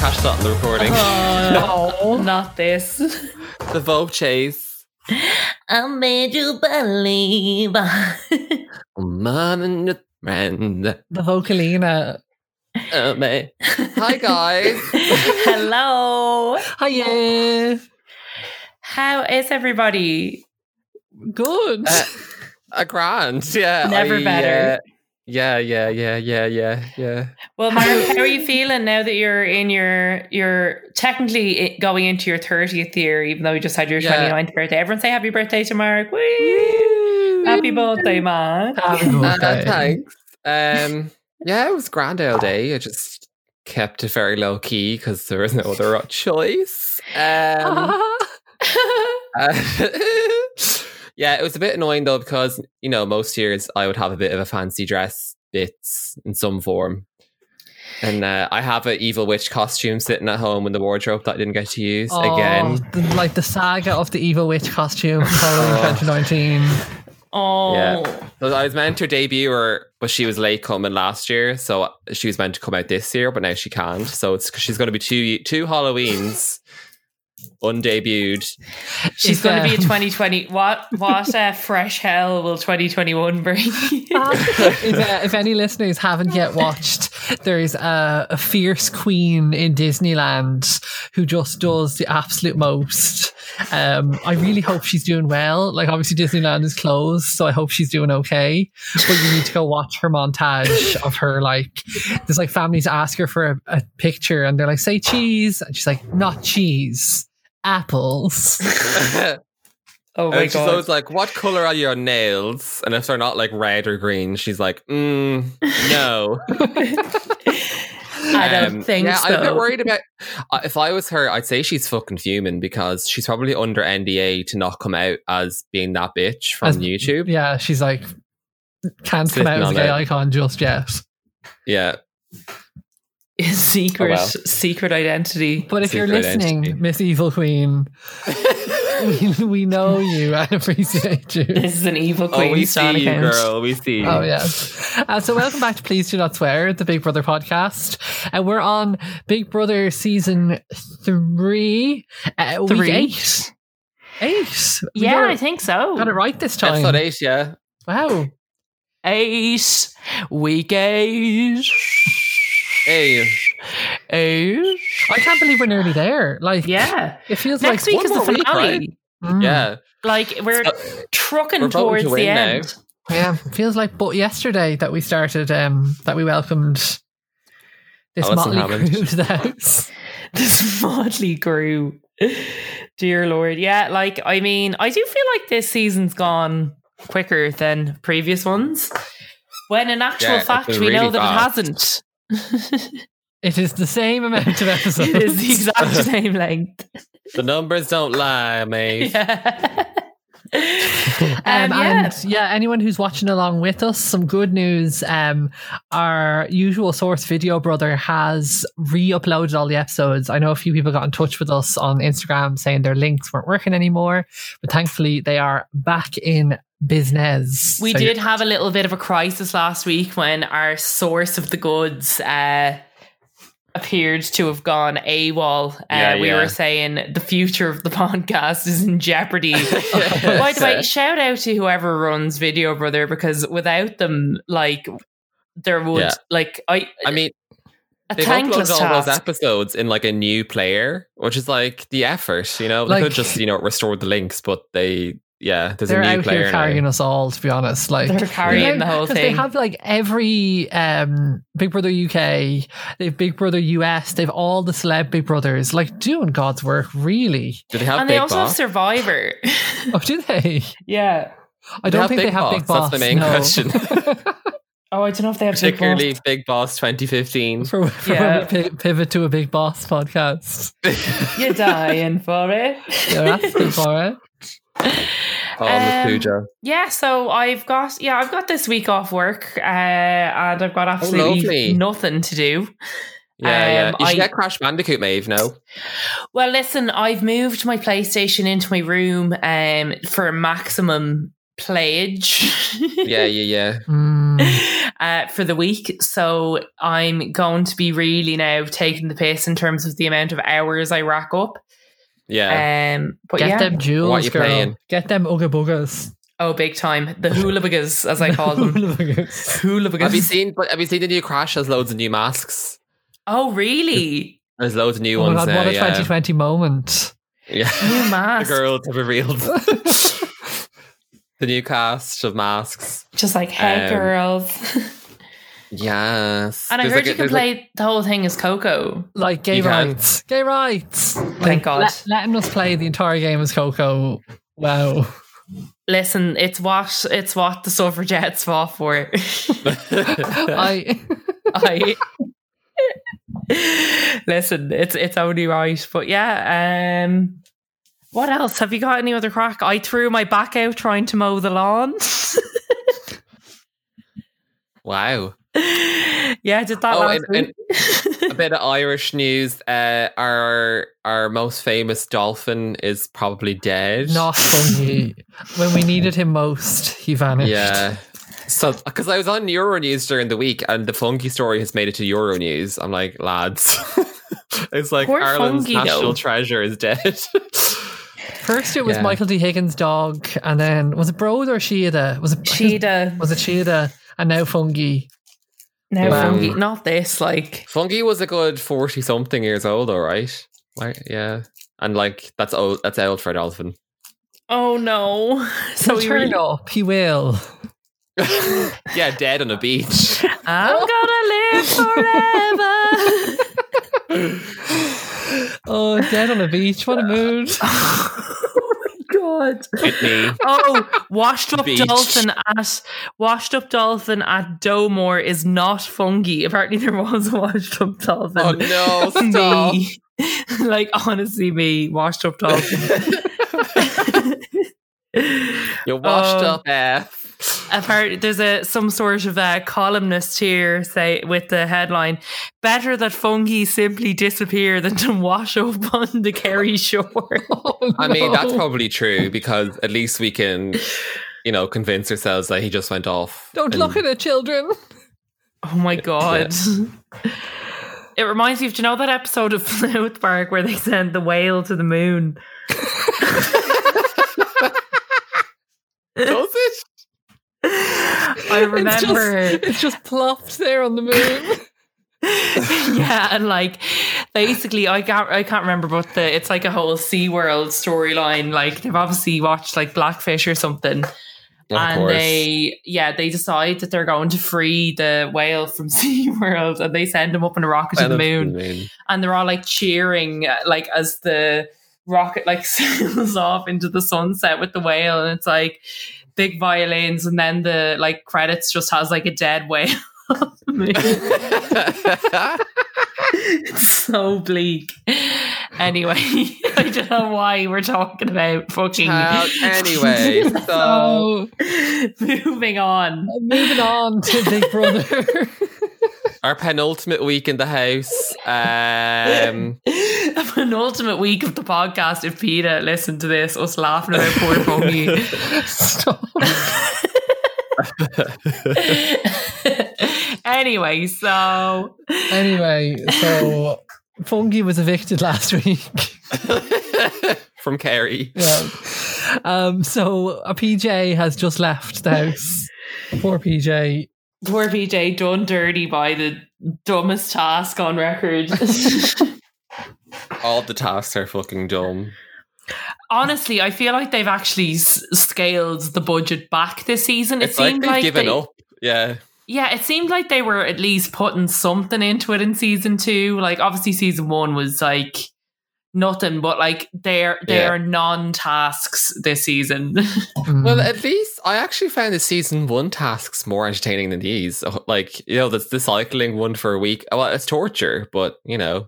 catch that on the recording. Oh, no, not this. the Vogue chase. I made you believe. Man and your friend. The Vocalina. Oh, me. Hi, guys. Hello. Hiya. How is everybody? Good. Uh, a grand, yeah. Never I, better. uh, yeah, yeah, yeah, yeah, yeah, yeah. Well, Mark, how are you feeling now that you're in your you're technically going into your thirtieth year, even though you just had your Yeah. 29th birthday? Everyone say happy birthday to Mark. Woo! Happy birthday, man. Happy Uh, birthday. thanks. Um, yeah, it was grand all day. I just kept it very low key because there was no other choice. Um, Uh, yeah, it was a bit annoying though because you know most years I would have a bit of a fancy dress bits in some form, and uh, I have an evil witch costume sitting at home in the wardrobe that I didn't get to use Oh, again. the- like the saga of the evil witch costume Halloween Oh. 2019. Oh, Yeah. So I was meant to debut her, but she was late coming last year, so she was meant to come out this year, but now she can't. So it's she's going to be two two Halloweens undebuted. she's going to be a um, 2020. What what uh, fresh hell will 2021 bring? if, uh, if any listeners haven't yet watched, there's a, a fierce queen in Disneyland who just does the absolute most. Um, I really hope she's doing well. Like, obviously, Disneyland is closed, so I hope she's doing okay. But you need to go watch her montage of her. Like, there's like families ask her for a, a picture, and they're like, "Say cheese," and she's like, "Not cheese, apples." oh my and she's god! always like, "What color are your nails?" And if they're not like red or green, she's like, mm, "No." I don't Um, think yeah, so. I'm a bit worried about. Uh, if I was her, I'd say she's fucking fuming because she's probably under NDA to not come out as being that bitch from As- YouTube. yeah, she's like, can't come Sitting out as a on gay it. icon just yet. Yeah, His secret Oh, well. secret identity. But if you're listening, identity. Miss Evil Queen, we, we know you and appreciate you. This is an evil queen oh, we Stan see you, account. girl. We see you. Oh yes. Uh, so welcome back to Please Do Not Swear, the Big Brother podcast. And we're on Big Brother season three, uh, week eight. Eight. We Yeah, got I think so. got it right this time. Episode eight, yeah. Wow. Ace, week eight, Hey, eight. I can't believe we're nearly there. Like, Yeah, it feels like next like week one is the more week, finale. right? Mm. yeah. Like we're So- trucking We're towards to the win now. end. Yeah, feels like but yesterday that we started um that we welcomed this Alison motley Hammond. crew to the house. This motley crew. Dear Lord, yeah. Like I mean, I do feel like this season's gone quicker than previous ones. When in actual Yeah, fact, been we know that fast. it hasn't. It is the same amount of episodes. it is the exact same length. The numbers don't lie, mate. Yeah. Um, um, yeah. And yeah, anyone who's watching along with us, some good news. Um, our usual source, Video Brother, has re-uploaded all the episodes. I know a few people got in touch with us on Instagram saying their links weren't working anymore, but thankfully they are back in business. We So did have a little bit of a crisis last week when our source of the goods uh, appeared to have gone AWOL. Uh, Yeah, we yeah. were saying the future of the podcast is in jeopardy. By the way, shout out to whoever runs Video Brother because without them, like, there would, Yeah. like, I, I mean, they've uploaded all those episodes in like a new player, which is like the effort, you know? They could just, you know, restore the links, but they, yeah, there's They're a new out player here carrying now. us all, to be honest. Like They're carrying the whole thing. They have like every um, Big Brother UK, they've Big Brother US, they've all the celeb Big Brothers, like doing God's work, really. Do they have and Big they also Boss? have Survivor. Oh, do they? yeah. I they don't have think Big they have Bigg Boss? Boss. That's the main no. question. Oh, I don't know if they have Bigg Boss. Particularly Bigg Boss 2015. for for Yeah. when we pi- pivot to a Bigg Boss podcast. You're dying for it. You're asking for it. Oh, Um, Pooja. Yeah, so I've got yeah, I've got this week off work, uh, and I've got absolutely lovely. nothing to do. Yeah, yeah. um, You should I- get Crash Bandicoot, Maeve, no? Well, listen, I've moved my PlayStation into my room um, for maximum playage. Yeah, yeah, yeah. Mm. uh, for the week. So I'm going to be really now taking the piss in terms of the amount of hours I rack up. Yeah. Um, but Get yeah, them jewels, What girl. playing? Get them ugga buggas. oh, big time. The hula buggas, as I call them. Hula buggas. hula have you seen but have you seen the new crash has loads of new masks? Oh, really? There's loads of new Oh ones god, now. what a yeah. 2020 moment. yeah. New masks. the girls have revealed the new cast of masks. Just like, hey, Um, girls. Yes. and I There's heard like you a- can there's like- play the whole thing as Coco. Like gay You can. rights. Gay rights. Thank Like, God. let- letting us play the entire game as Coco. Wow. Listen, it's what it's what the suffragettes fought for. I I listen, it's it's only right. But yeah, um what else? Have you got any other crack? I threw my back out trying to mow the lawn. wow. yeah, I did that Oh, last and- week. A bit of Irish news. Uh, our our most famous dolphin is probably dead. not funny. when we needed him most, he vanished. Yeah. So, because I was on Euronews during the week, and the Fungi story has made it to Euronews. I'm like, lads, it's like Poor Ireland's Fungi, national though. treasure is dead. First, it was Yeah. Michael D. Higgins' dog, and then was it Bród or Síoda? Was it Cheetah. Was it Síoda? And now Fungi. Now Wow. Fungi. Not this, like Fungi was a good forty something years old, all right. Like, yeah, and like that's old. That's old for a dolphin. oh no. So He'll turn really, up. He will. yeah, dead on a beach. I'm oh. gonna live forever. Oh, dead on a beach. What a mood. God. Hit me. Oh, washed up Beach. dolphin at washed up dolphin at Domore is not fungi. Apparently, there was a washed up dolphin. Oh no! Stop. me, like honestly, me washed up dolphin. You washed Oh. up F. Apparently, there's a some sort of a columnist here say with the headline: "Better that fungi simply disappear than to wash up on the Kerry shore." Oh, I mean, that's probably true because at least we can, you know, convince ourselves that he just went off. Don't and- look at it, children. Oh my god. It reminds me of, do you know that episode of South Park where they send the whale to the moon? Does it? I It's remember. just, it's just plopped there on the moon. yeah, and like basically I can't I can't remember but the it's like a whole SeaWorld storyline. Like they've obviously watched like Blackfish or something. Of and course. they yeah, they decide that they're going to free the whale from SeaWorld and they send him up in a rocket to the moon. and they're all like cheering uh, like as the rocket like sails off into the sunset with the whale and it's like big violins and then the like credits just has like a dead whale on the it's so bleak. Anyway i don't know why we're talking about fucking Uh, anyway, so So, moving on. Moving on to Big Brother. Our penultimate week in the house. Um, a penultimate week of the podcast if Peter listened to this us laughing about poor Fungi Stop. anyway, so Anyway, so Fungi was evicted last week. from Kerry. Yeah. Um, so a PJ has just left the house. Poor PJ. Poor PJ done dirty by the dumbest task on record. All the tasks are fucking dumb. Honestly, I feel like they've actually s- scaled the budget back this season. It It's like seemed they've like, given they, up. Yeah. yeah, it seemed like they were at least putting something into it in season two. Like obviously, season one was like nothing, but like they're they Yeah. are non tasks this season. Mm. Well, at least I actually found the season one tasks more entertaining than these. Like, you know, that's the cycling one for a week. Well, it's torture, but you know,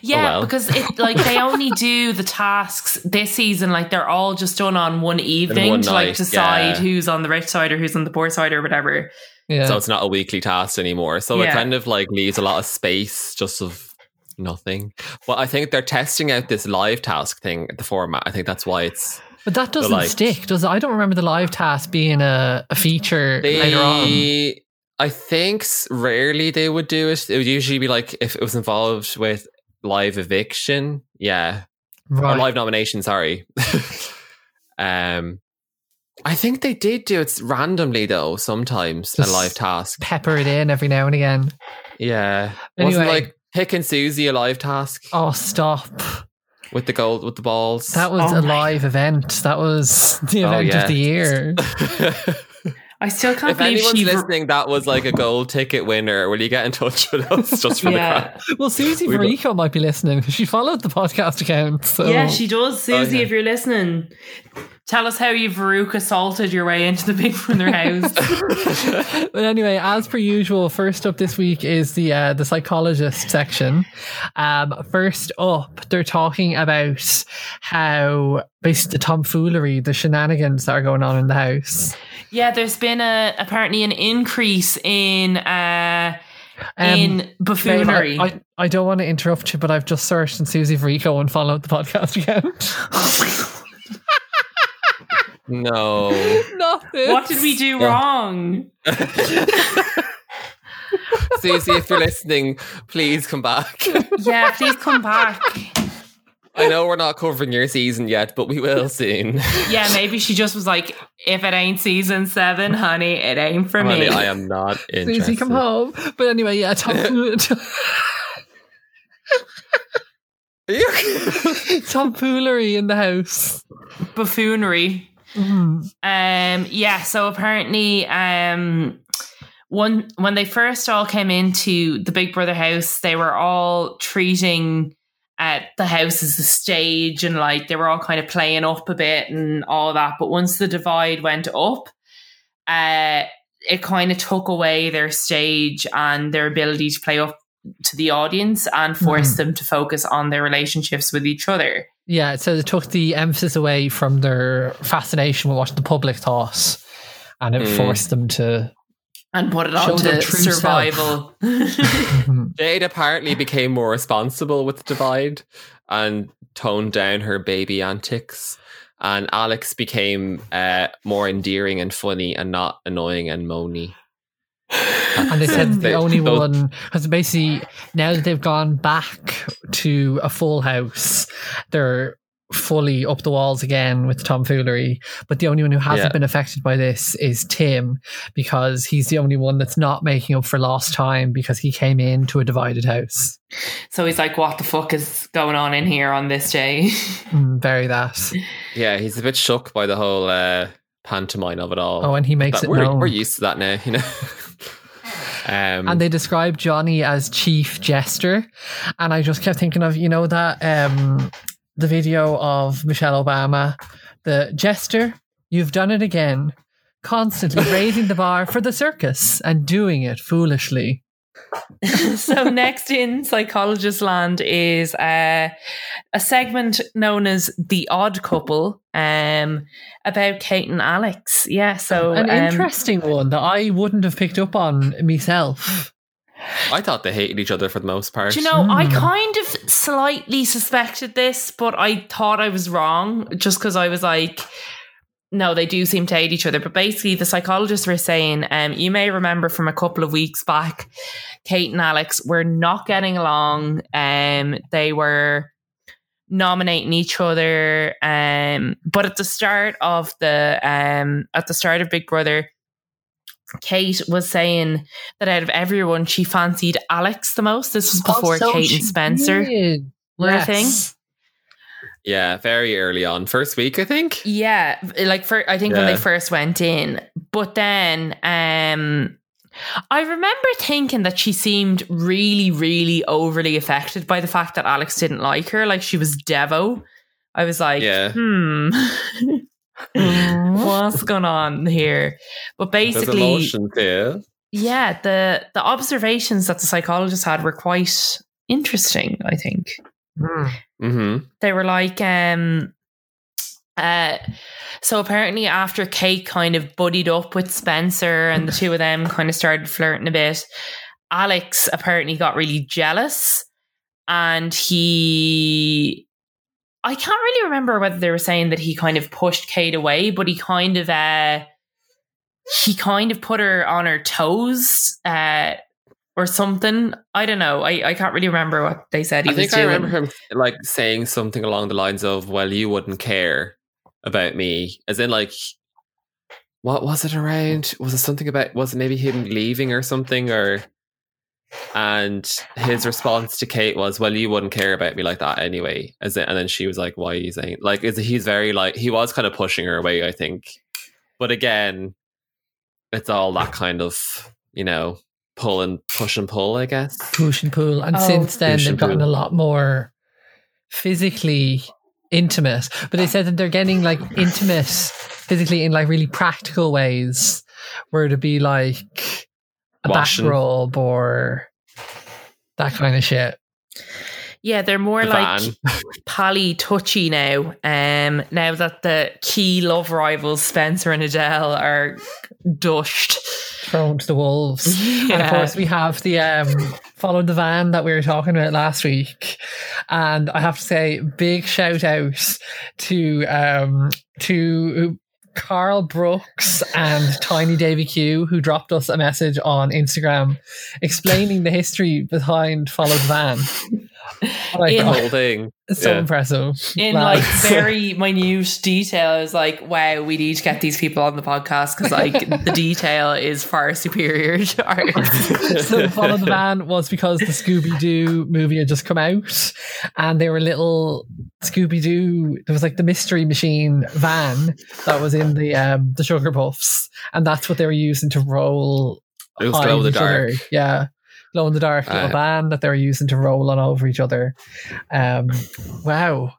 Yeah, well. because it like they only do the tasks this season. Like they're all just done on one evening one to like decide yeah. who's on the rich side or who's on the poor side or whatever. yeah. so it's not a weekly task anymore. So it kind of like leaves a lot of space just of nothing. But I think they're testing out this live task thing, the format. I think that's why it's But that doesn't like, stick, does it? I don't remember the live task being a, a feature they, later on. I think rarely they would do it. It would usually be like if it was involved with live eviction, yeah, right. or live nomination. Sorry. um, I think they did do it randomly though. Sometimes Just a live task, pepper it in every now and again. Yeah, anyway, wasn't like picking Susie alive task. Oh, stop! With the gold, with the balls. That was oh a live event. That was the oh, event oh, yeah. of the year. I still can't if believe anyone's listening. That was like a gold ticket winner. Will you get in touch with us just for yeah. the crowd? Well, Susie Verrico might be listening because she followed the podcast account. So. Yeah, she does. Oh, Susie, oh, yeah. if you're listening, tell us how you Veruca assaulted your way into the Big Brother house. but anyway, as per usual, first up this week is the uh, the psychologist section. Um, first up, they're talking about how basically the tomfoolery, the shenanigans that are going on in the house. Yeah, there's been a apparently an increase in uh um, in buffoonery. I, I, I, don't want to interrupt you, but I've just searched and Susie Verrico and followed the podcast account. no. Nothing. What did we do yeah. wrong? Susie, if you're listening, please come back. Yeah, please come back. I know we're not covering your season yet, but we will soon. Yeah, maybe she just was like, if it ain't season seven, honey, it ain't for honey, me. I am not interested. Susie, come home. But anyway, yeah, Tom. tomfoolery in the house. Buffoonery. Mm-hmm. Um, yeah, so apparently, um, one when they first all came into the Big Brother house, they were all treating at the house as a stage and like they were all kind of playing up a bit and all that. But once the divide went up, uh, it kind of took away their stage and their ability to play up to the audience and forced mm. them to focus on their relationships with each other. Yeah, so it took the emphasis away from their fascination with what the public thought and it mm. forced them to and put it on to survival. Jade apparently became more responsible with the divide and toned down her baby antics. And Alex became uh, more endearing and funny and not annoying and moany. And they said the only one because basically now that they've gone back to a full house, they're fully up the walls again with tomfoolery. But the only one who hasn't yeah. been affected by this is Tim because he's the only one that's not making up for lost time because he came into a divided house. So he's like, what the fuck is going on in here on this day? mm, very that. Yeah, he's a bit shook by the whole uh, pantomime of it all. Oh, and he makes but it we're, known. We're used to that now, you know. Um, and they described Johnny as chief jester, and I just kept thinking of you know that um, the video of Michelle Obama, the jester, you've done it again, constantly raising the bar for the circus and doing it foolishly. so next in psychologist land is uh, a segment known as the odd couple um, about kate and alex yeah so an um, interesting one that i wouldn't have picked up on myself I thought they hated each other for the most part. Do you know, mm. I hmm. kind of slightly suspected this, but I thought I was wrong just because I was like, no, they do seem to hate each other. But basically, the psychologists were saying, um, you may remember from a couple of weeks back, Kate and Alex were not getting along. Um, they were nominating each other. Um, but at the start of the um, at the start of Big Brother, Kate was saying that out of everyone, she fancied Alex the most. This was before oh, so Kate and Spencer did. were yes. a thing. Yeah, very early on, first week, I think. Yeah, like for I think yeah. when they first went in, but then um, I remember thinking that she seemed really, really overly affected by the fact that Alex didn't like her. Like she was Devo. I was like, yeah. hmm. what's going on here? But basically, here. Yeah, the the observations that the psychologist had were quite interesting. I think mm. Mm-hmm. they were like, um, uh, so apparently after Kate kind of buddied up with Spencer and the two of them kind of started flirting a bit, Alex apparently got really jealous and he I can't really remember whether they were saying that he kind of pushed Kate away, but he kind of uh he kind of put her on her toes uh or something. I don't know. I, I can't really remember what they said he I think doing. I remember him like saying something along the lines of, "Well, you wouldn't care about me," as in like, what was it around? Was it something about? Was it maybe him leaving or something? Or and his response to Kate was, "Well, you wouldn't care about me like that anyway." As in, and then she was like, "Why are you saying?" Like, is he's very like he was kind of pushing her away, I think. But again, it's all that kind of you know pull and push and pull, I guess. Push and pull. And Oh. since then, Push they've gotten pull. a lot more physically intimate. But they said that they're getting like intimate physically in like really practical ways, where to be like a Washing. back rub or that kind of shit. Yeah, they're more The like van. pally touchy now. Um, now that the key love rivals Spencer and Adele are dushed. Thrown to the wolves. And of course, we have the um, follow the van that we were talking about last week, and I have to say, big shout out to um, to Carl Brooks and Tiny Davy Q who dropped us a message on Instagram explaining the history behind follow the van. Like, In- the whole thing. it's so yeah. impressive. in lads. like very minute detail. I was like, wow, we need to get these people on the podcast because like the detail is far superior to ours. so follow the van was because the Scooby Doo movie had just come out, and they were little Scooby Doo. There was like the Mystery Machine van that was in the um the Sugar Puffs, and that's what they were using to roll. It was glow in the each other. dark. yeah. Glow in the dark little Uh, van that they were using to roll on over each other. Um, wow!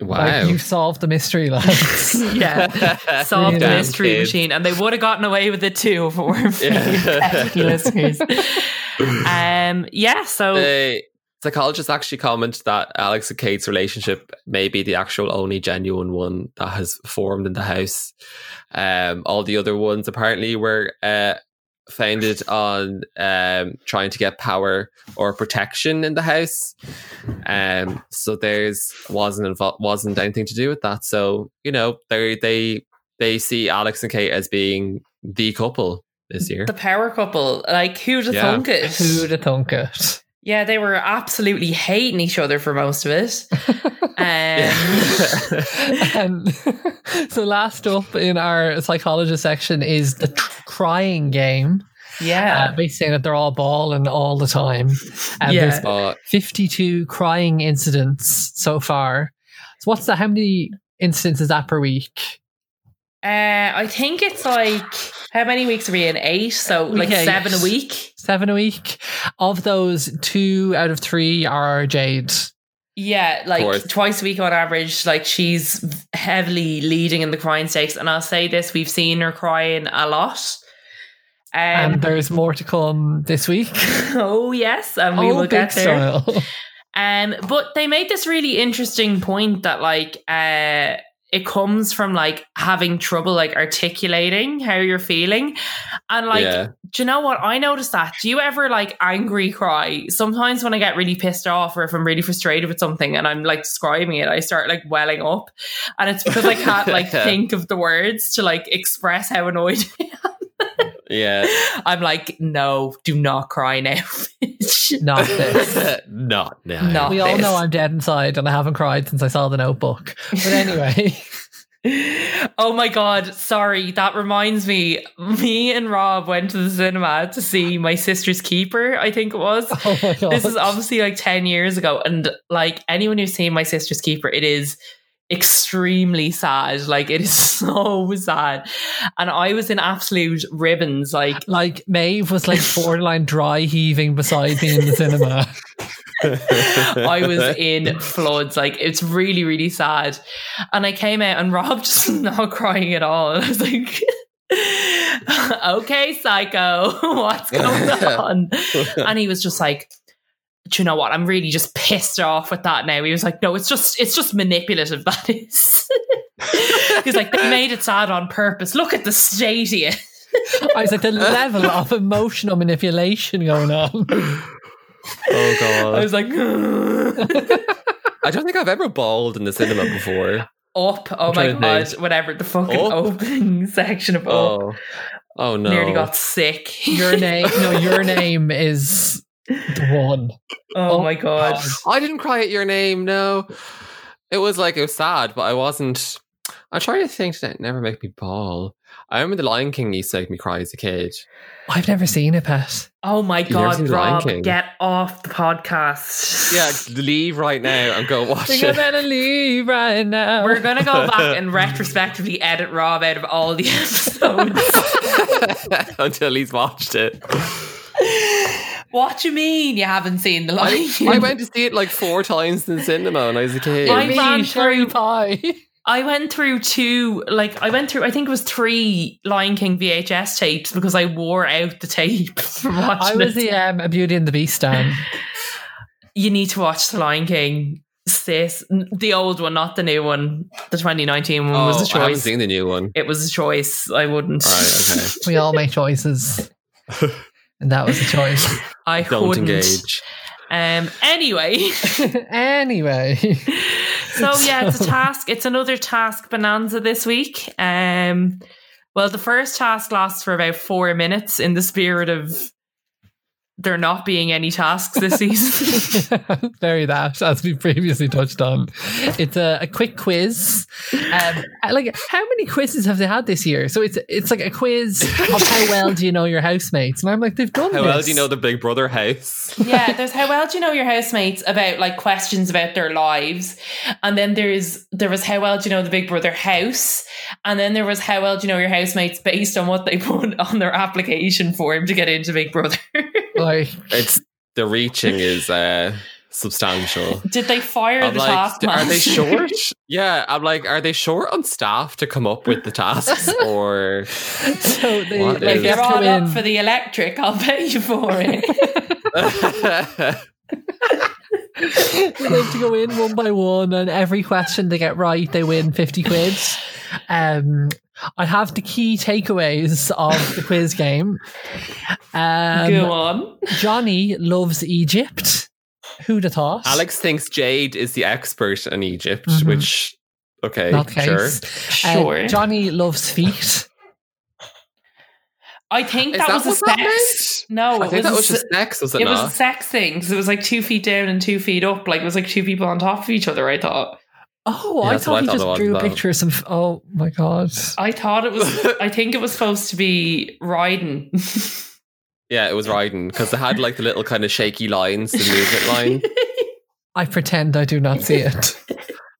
Wow. Like you've solved the mystery, lads. yeah. Solved the mystery kids. machine, and they would have gotten away with it too if it weren't for Yeah. you pesky listeners. Um, yeah, so The psychologists actually comment that Alex and Kate's relationship may be the actual only genuine one that has formed in the house. Um, all the other ones apparently were uh, founded on um, trying to get power or protection in the house. Um, so there's wasn't involved wasn't anything to do with that. So you know they they they see Alex and Kate as being the couple this year. the power couple, like who'd have Yeah. thunk it? Who'd have thunk it? Yeah, they were absolutely hating each other for most of it. Um, and so last up in our psychologist section is the tr- crying game. yeah. Uh, basically saying that they're all bawling all the time. And Yeah. there's Uh, 52 crying incidents so far. So what's the, How many incidents is that per week? Uh, I think it's like how many weeks are we in? Eight, so like eight. seven a week. Seven a week. Of those, two out of three are Jade. Yeah, like course. twice a week on average. Like she's heavily leading in the crying stakes, and I'll say this: we've seen her crying a lot. And Um, there's more to come this week. oh yes, and we oh, will big get there. style. Um, but they made this really interesting point that like uh it comes from like having trouble like articulating how you're feeling. And like yeah. do you know what? I noticed that. Do you ever like angry cry? Sometimes when I get really pissed off or if I'm really frustrated with something and I'm like describing it, I start like welling up. And it's because I can't like think of the words to like express how annoyed I am. Yeah. I'm like, no, do not cry now. bitch." Not this. Not now. Not we all know I'm dead inside and I haven't cried since I saw the notebook. But anyway, oh my god, sorry. That reminds me. Me and Rob went to the cinema to see my sister's keeper, I think it was. oh my god. This is obviously like 10 years ago. And like anyone who's seen my sister's keeper, it is extremely sad. Like it is so sad. And I was in absolute ribbons. Like like Maeve was like borderline dry heaving beside me in the cinema. I was in floods. Like it's really, really sad. And I came out and Rob just not crying at all. And I was like, okay, psycho, what's going on? And he was just like, do you know what? I'm really just pissed off with that now. He was like, no, it's just it's just manipulative, that is. He's like, they made it sad on purpose. Look at the state of. I was like the level of emotional manipulation going on. Oh god. I was like, I don't think I've ever bawled in the cinema before. Up. Oh my god. Whatever. The fucking Up? opening section of oh. Up. Oh no. Nearly got sick. Your name no, your name is the one. Oh, oh my god. I didn't cry at your name, no. It was like it was sad, but I wasn't I'm trying to think that never make me bawl. I remember The Lion King used to make me cry as a kid. I've never seen it, Pat. Oh my You've god, Rob, get off the podcast. Yeah, leave right now and go watch it. I'm gonna leave right now. We're gonna go back and retrospectively edit Rob out of all the episodes until he's watched it. What do you mean you haven't seen the Lion King? I, I went to see it like four times in the cinema when I was a kid. I ran through pie. I went through two, like I went through, I think it was three Lion King VHS tapes because I wore out the tape from watching. I was it. the um, a Beauty and the Beast stan. you need to watch the Lion King. Sis, the old one, not the new one. The 2019 one oh, was a choice. I haven't seen the new one. It was a choice. I wouldn't. Right, okay. we all make choices, and that was a choice. I don't wouldn't. engage. Um. Anyway. anyway. so yeah, it's a task. It's another task bonanza this week. Um. Well, the first task lasts for about four minutes in the spirit of there not being any tasks this season. Very that, as we previously touched on. It's a, a quick quiz. Um, like, how many quizzes have they had this year? So it's it's like a quiz of how well do you know your housemates? And I'm like, they've done How this. well do you know the Big Brother house? yeah, there's how well do you know your housemates about like questions about their lives, and then there's there was how well do you know the Big Brother house, and then there was how well do you know your housemates based on what they put on their application form to get into Big Brother. Like it's the reaching is uh substantial. Did they fire I'm the like, taskmaster? Are they short? yeah, I'm like, are they short on staff to come up with the tasks, or so they like is? they're all up for the electric? I'll pay you for it. they have to go in one by one, and every question they get right, they win fifty quid. Um, I have the key takeaways of the quiz game. Um, Go on. Johnny loves Egypt. Who'd have thought? Alex thinks Jade is the expert in Egypt, mm-hmm. which okay, Not sure. Sure. Uh, Johnny loves feet. I think that, that was a sex. No, I think that was just sex. Was it? It not? was a sex thing because it was like two feet down and two feet up. Like it was like two people on top of each other. I thought. Oh, yeah, I thought he I thought just drew a picture of some. oh my god! I thought it was. I think it was supposed to be riding. yeah, it was riding because they had like the little kind of shaky lines, the movement line. I pretend I do not see it.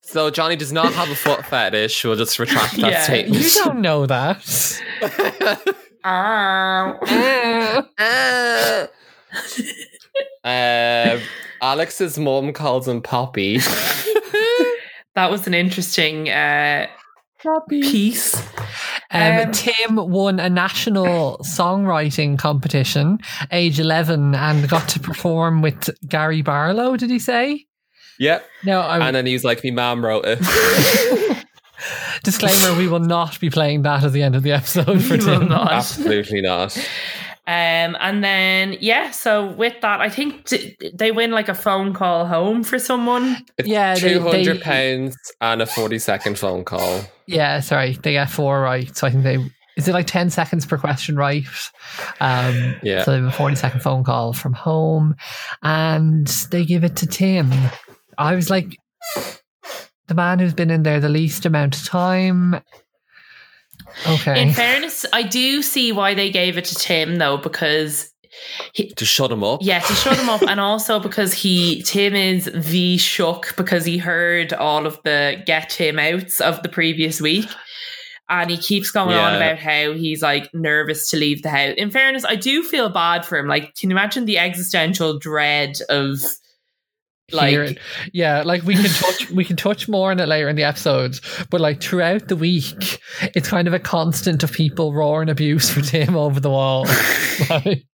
So Johnny does not have a foot fetish. We'll just retract that yeah. statement. You don't know that. uh, Alex's mom calls him Poppy that was an interesting uh, piece. Um, um, Tim won a national songwriting competition, age 11, and got to perform with Gary Barlow, did he say? Yep. No, I'm... and then he's like, "Me mom wrote it." Disclaimer: We will not be playing that at the end of the episode for Tim. Absolutely not. Um, and then yeah, so with that, I think t- they win like a phone call home for someone. It's yeah, two hundred pounds and a forty second phone call. Yeah, sorry, they get four right. So I think they is it like ten seconds per question right? Um, yeah. So they have a forty second phone call from home, and they give it to Tim. I was like, the man who's been in there the least amount of time Okay. In fairness, I do see why they gave it to Tim though, because he, to shut him up. Yeah, to shut him up, and also because he Tim is the shook because he heard all of the get him outs of the previous week. And he keeps going yeah. on about how he's like nervous to leave the house. In fairness, I do feel bad for him. Like, can you imagine the existential dread of like yeah like we can touch we can touch more on it later in the episodes but like throughout the week it's kind of a constant of people roaring abuse for tim over the wall like,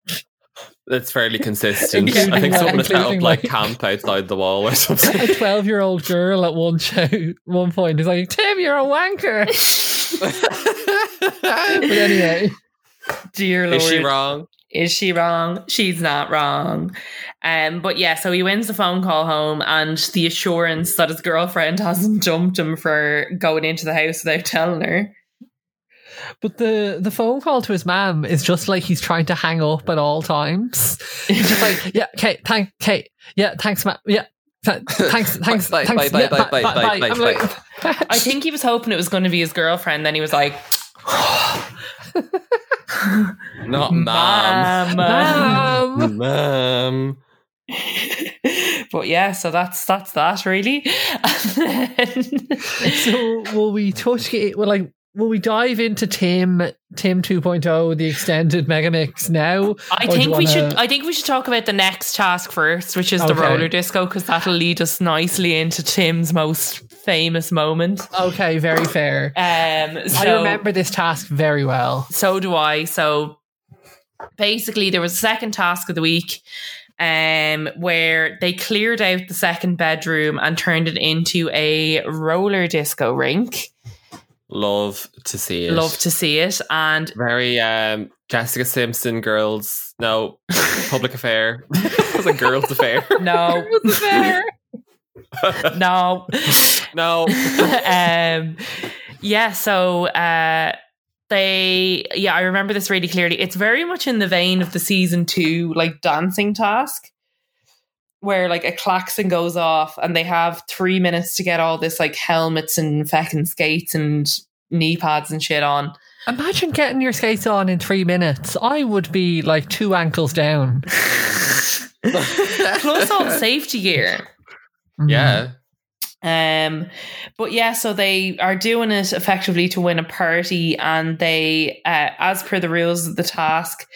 it's fairly consistent. I think someone has set up like, like camp outside the wall or something. A twelve-year-old girl at one show, one point is like, "Tim, you're a wanker." but anyway, dear Lord, is she wrong? Is she wrong? She's not wrong. Um, but yeah, so he wins the phone call home and the assurance that his girlfriend hasn't dumped him for going into the house without telling her. But the the phone call to his mom is just like he's trying to hang up at all times. He's just like, yeah, Kate, thank Kate, yeah, thanks, ma'am, yeah. Th- thanks, thanks, bye, thanks. Bye, yeah, bye, bye, bye, bye, bye, I'm bye. like- I think he was hoping it was going to be his girlfriend. Then he was like, Not mom. "Mom." Mom. Mom. but yeah, so that's that's that really. Then- So will we touch it? Well, like, will we dive into Tim Tim 2.0, the extended megamix now? I think we wanna- should. I think we should talk about the next task first, which is the roller disco, because that'll lead us nicely into Tim's most famous moment. Okay, very fair. Um, so, I remember this task very well. So do I. So basically, there was a second task of the week. Um, where they cleared out the second bedroom and turned it into a roller disco rink. Love to see it. Love to see it. And Very um, Jessica Simpson girls. No, public affair. it was a girls' affair. no, no, no. um, yeah, so uh, they, yeah, I remember this really clearly. It's very much in the vein of the season two, like dancing task, where like a klaxon goes off and they have three minutes to get all this like helmets and feckin' skates and knee pads and shit on. Imagine getting your skates on in three minutes. I would be like two ankles down. Plus all safety gear. Yeah. Um, but yeah, so they are doing it effectively to win a party, and they, uh, as per the rules of the task,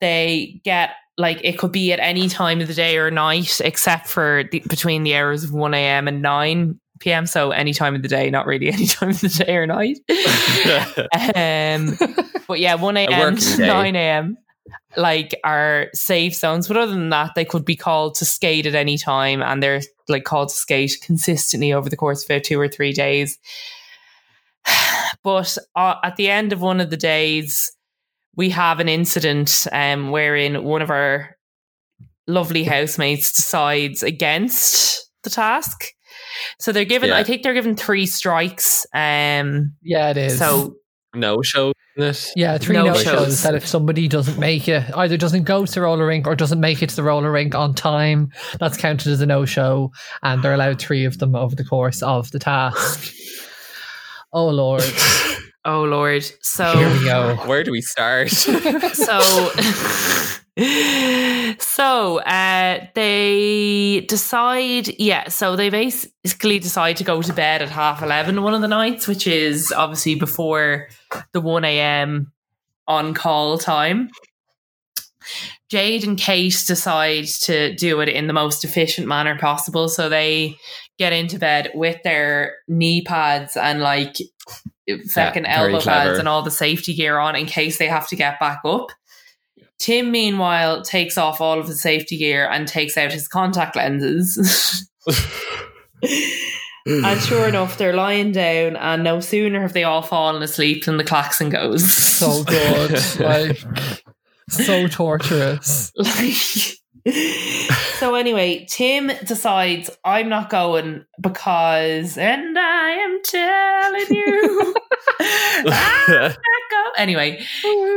they get like it could be at any time of the day or night, except for the, between the hours of one a.m. and nine p.m. So any time of the day, not really any time of the day or night. um, but yeah, one a.m. working to day. nine a.m. Like are safe zones, but other than that, they could be called to skate at any time, and they're like called to skate consistently over the course of about two or three days. But uh, at the end of one of the days, we have an incident um, wherein one of our lovely housemates decides against the task. So they're given, Yeah. I think they're given three strikes. Um, Yeah, it is. so no show in it. yeah, three no no shows. shows that if somebody doesn't make it, either doesn't go to the roller rink or doesn't make it to the roller rink on time, that's counted as a no show, and they're allowed three of them over the course of the task. Oh lord, Oh Lord. So here So we go. Where do we start? so so uh they decide yeah, so they basically decide to go to bed at half eleven one of the nights, which is obviously before the one AM on call time. Jade and Kate decide to do it in the most efficient manner possible. So they get into bed with their knee pads and like fucking very elbow clever. pads and all the safety gear on in case they have to get back up. Tim, meanwhile, takes off all of his safety gear and takes out his contact lenses. and sure enough, they're lying down, and no sooner have they all fallen asleep than the klaxon goes. So good, like so torturous. like so anyway tim decides i'm not going because and i am telling you I'm not go-" anyway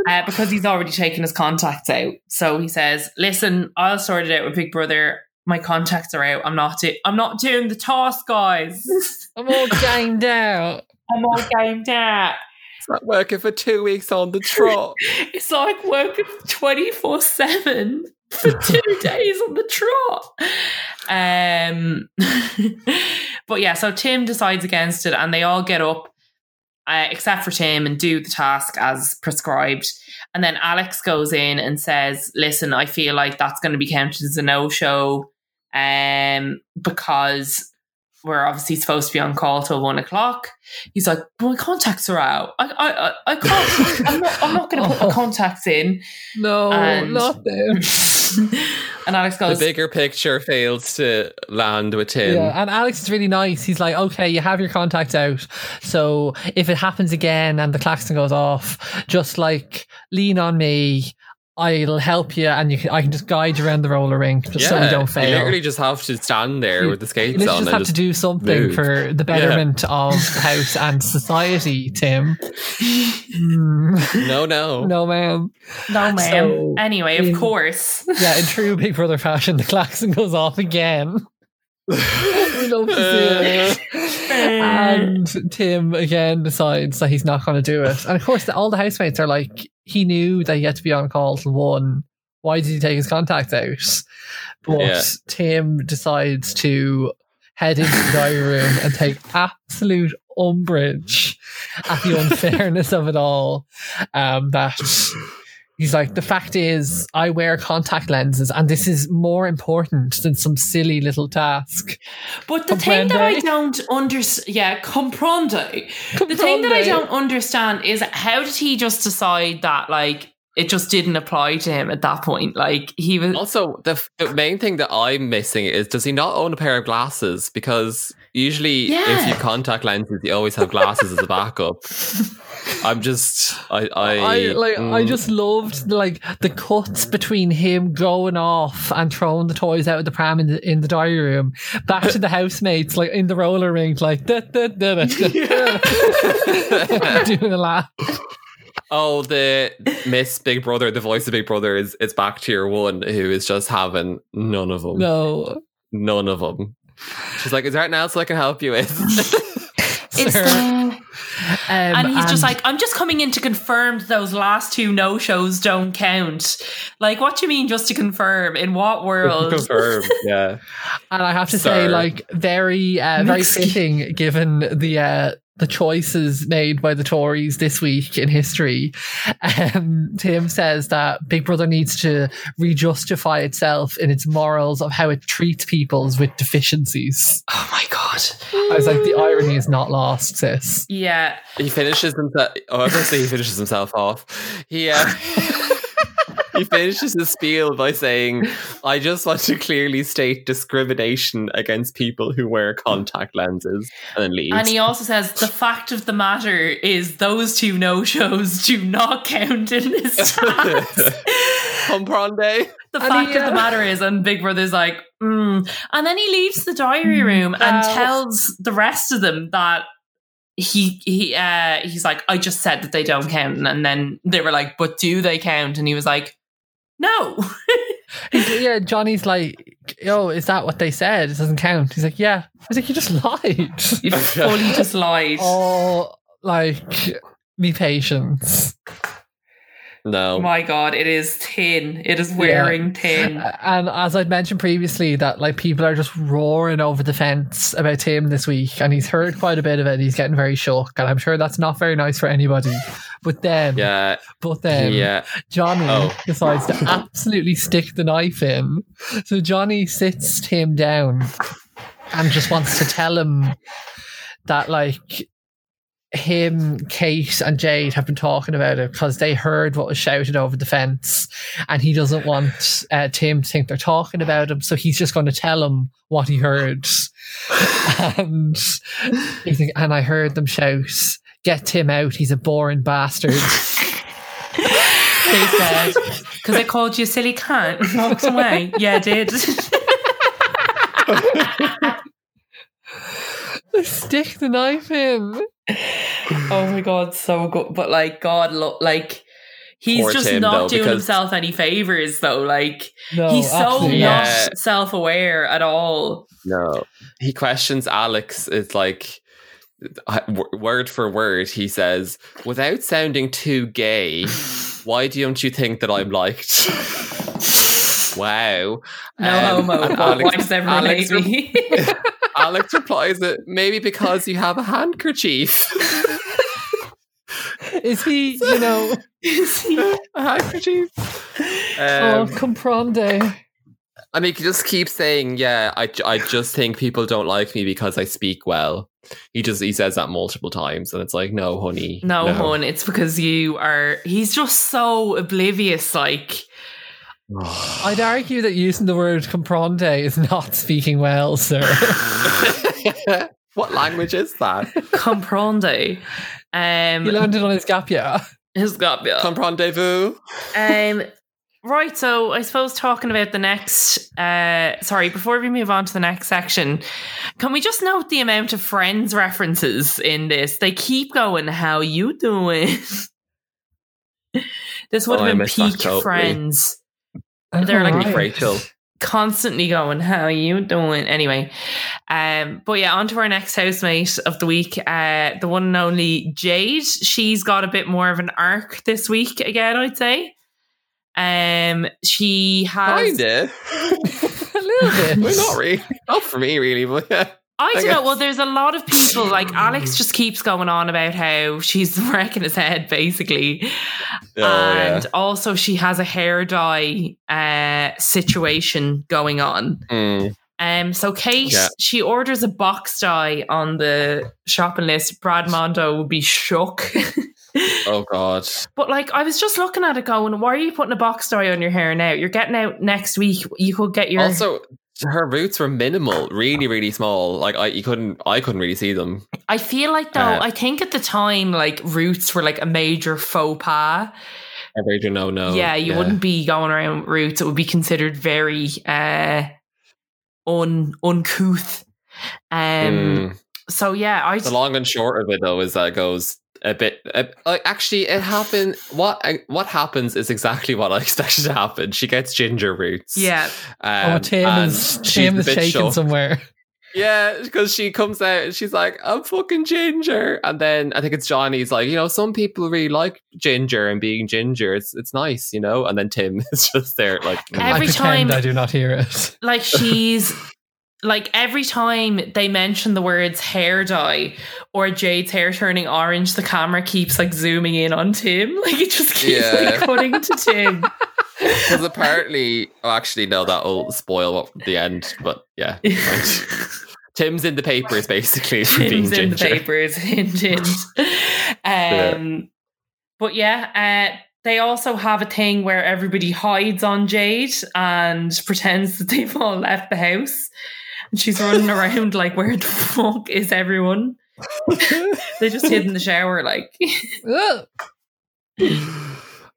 uh, because he's already taken his contacts out. So he says listen i'll sort it out with big brother. My contacts are out. I'm not do- i'm not doing the task guys. I'm all gamed out. i'm all gamed out. It's not working for two weeks on the trot. It's like working 24 7 for two days on the trot. Um, but yeah, so Tim decides against it and they all get up, uh, except for Tim, and do the task as prescribed. And then Alex goes in and says, Listen, I feel like that's going to be counted as a no show um, because we're obviously supposed to be on call till one o'clock. He's like, my contacts are out. I, I, I, I can't. I'm not. I'm not going to put my Oh. contacts in. No, And- not them. and Alex goes. the bigger picture fails to land with him. Yeah, and Alex is really nice. He's like, okay, you have your contacts out. So if it happens again and the klaxon goes off, just like lean on me. I'll help you, and you can. I can just guide you around the roller rink, just yeah, so you don't fail. You literally just have to stand there you, with the skates on. you on. just have just to do something move. for the betterment yeah. of the house and society, Tim. no, no, no, ma'am, no, ma'am. So, anyway, of in, course, yeah. In true Big Brother fashion, the klaxon goes off again. We love to see it. and Tim again decides that he's not going to do it. And of course, all the housemates are like, he knew that he had to be on call till one. Why did he take his contacts out? But yeah. Tim decides to head into the diary room and take absolute umbrage at the unfairness of it all. Um, that He's like, the fact is, I wear contact lenses, and this is more important than some silly little task. But the comprende? thing that I don't understand, yeah, comprende. comprende. The thing that I don't understand is how did he just decide that, like, it just didn't apply to him at that point. Like he was also the, the main thing that I'm missing is does he not own a pair of glasses? Because usually, yeah. if you contact lenses, you always have glasses as a backup. I'm just, I, I, I like, mm. I just loved like the cuts between him going off and throwing the toys out of the pram in the in the diary room, back to the housemates like in the roller rink, like da, da, da, da, da. doing a laugh. Oh, the Miss Big Brother, the voice of Big Brother is it's back to your one who is just having none of them. No, none of them. She's like, "Is there anything else I can help you with?" it's the um, and he's and just like, I'm just coming in to confirm those last two no shows don't count. Like, what do you mean just to confirm? In what world? confirm, yeah. And I have to Sir. say, like, very, uh, very fitting given the uh, the choices made by the Tories this week in history. Um, Tim says that Big Brother needs to rejustify itself in its morals of how it treats people with deficiencies. Oh my god! I was like, the irony is not lost, sis. Yeah, he finishes himself. Oh, obviously, he finishes himself off. He. Uh, he finishes his spiel by saying, I just want to clearly state discrimination against people who wear contact lenses and then leaves. And he also says, the fact of the matter is those two no shows do not count in this task. Comprende? The and fact he, uh, of the matter is, and Big Brother's like, mm. and then he leaves the diary room and tells the rest of them that he he uh he's like i just said that they don't count and then they were like but do they count and he was like no. yeah, Johnny's like, yo, is that what they said? It doesn't count. He's like, yeah. I was like, you just lied. You fully just lied. Oh, like, me patience. No. My God, it is tin. It is wearing yeah. tin. And as I'd mentioned previously, that like people are just roaring over the fence about Tim this week, and he's heard quite a bit of it. He's getting very shook, and I'm sure that's not very nice for anybody. But then, yeah, but then, yeah. Johnny oh. decides to absolutely stick the knife in. So Johnny sits Tim down and just wants to tell him that like him, Kate, and Jade have been talking about it because they heard what was shouted over the fence, and he doesn't want uh, Tim to think they're talking about him, so he's just going to tell him what he heard. and he's like, and I heard them shout, "Get Tim out! He's a boring bastard." they said because I called you a silly cunt. Walks away. Yeah, I did. Stick the knife in oh my god, so good. But like, God, look, like he's Poor just Tim, not though, doing himself any favors, though. Like no, he's so not self-aware at all. No, he questions Alex. It's like word for word. He says, without sounding too gay, why don't you think that I'm liked? wow. No um, homo. Alex, why does everyone Alex, me? Alex replies that maybe because you have a handkerchief. Is he, you know, is he a handkerchief? Oh, um, oh, comprende. I mean, he just keeps saying, "Yeah, I, I just think people don't like me because I speak well." He just he says that multiple times, and it's like, "No, honey, no, no. hon, it's because you are." He's just so oblivious, like I'd argue that using the word comprende is not speaking well, sir. what language is that? comprende. Um, he learned it on his gap year. His gap year. Comprendez-vous? Um, right, so I suppose talking about the next, uh, sorry, before we move on to the next section, can we just note the amount of friends references in this? They keep going, how you doing? this would Oh, have been missed that peak totally. Friends. They're like Alright. Rachel. constantly going, How are you doing? Anyway. Um, but yeah, on to our next housemate of the week. Uh the one and only Jade. She's got a bit more of an arc this week again, I'd say. Um she has Kinda. a little bit. Well, not really. Not for me, really, but yeah. I don't know. Well, there's a lot of people like Alex just keeps going on about how she's wrecking his head, basically. Oh, yeah. and also she has a hair dye uh, situation going on. Mm. Um, so Kate, Yeah. she orders a box dye on the shopping list. Brad Mondo would be shook. Oh, God. but like, I was just looking at it, going, "Why are you putting a box dye on your hair now? You're getting out next week. You could get your Also, her roots were minimal, really, really small. Like I, you couldn't, I couldn't really see them. I feel like though, Uh, I think at the time, like roots were like a major faux pas. I really no, no. yeah, you wouldn't be going around roots. It would be considered very uh un uncouth. Um Mm. so yeah, I The long and short of it, though, is that it goes a bit. Uh, like, actually, it happened. What uh, what happens is exactly what I expected to happen. She gets ginger roots. yeah. Um, oh, Tim and is she's Tim a is bit shaking shocked. somewhere. Yeah, because she comes out and she's like, I'm fucking ginger. And then I think it's Johnny's like, you know, some people really like ginger and being ginger. It's it's nice, you know? And then Tim is just there like mm. I Every pretend time- I do not hear it. Like she's like every time they mention the words hair dye or Jade's hair turning orange, the camera keeps like zooming in on Tim. Like it just keeps Yeah. like cutting to Tim. because apparently oh, actually no, that'll spoil what the end, but yeah. Tim's in the papers basically Tim's in the papers. Hint, hint. Um, But yeah, uh, they also have a thing where everybody hides on Jade and pretends that they've all left the house. And she's running around like, where the fuck is everyone? they just hid in the shower, like.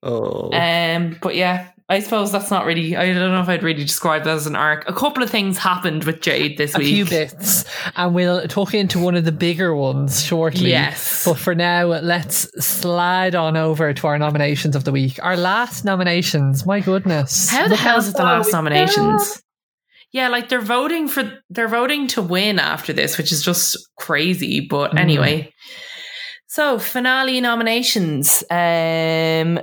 Oh. Um, but yeah, I suppose that's not really. I don't know if I'd really describe that as an arc. A couple of things happened with Jade this a week. A few bits, and we'll talk into one of the bigger ones shortly. Yes. But for now, let's slide on over to our nominations of the week. Our last nominations. My goodness. How the Look hell is it the last nominations? Yeah, like they're voting for they're voting to win after this, which is just crazy. But Mm. anyway, so finale nominations. Um,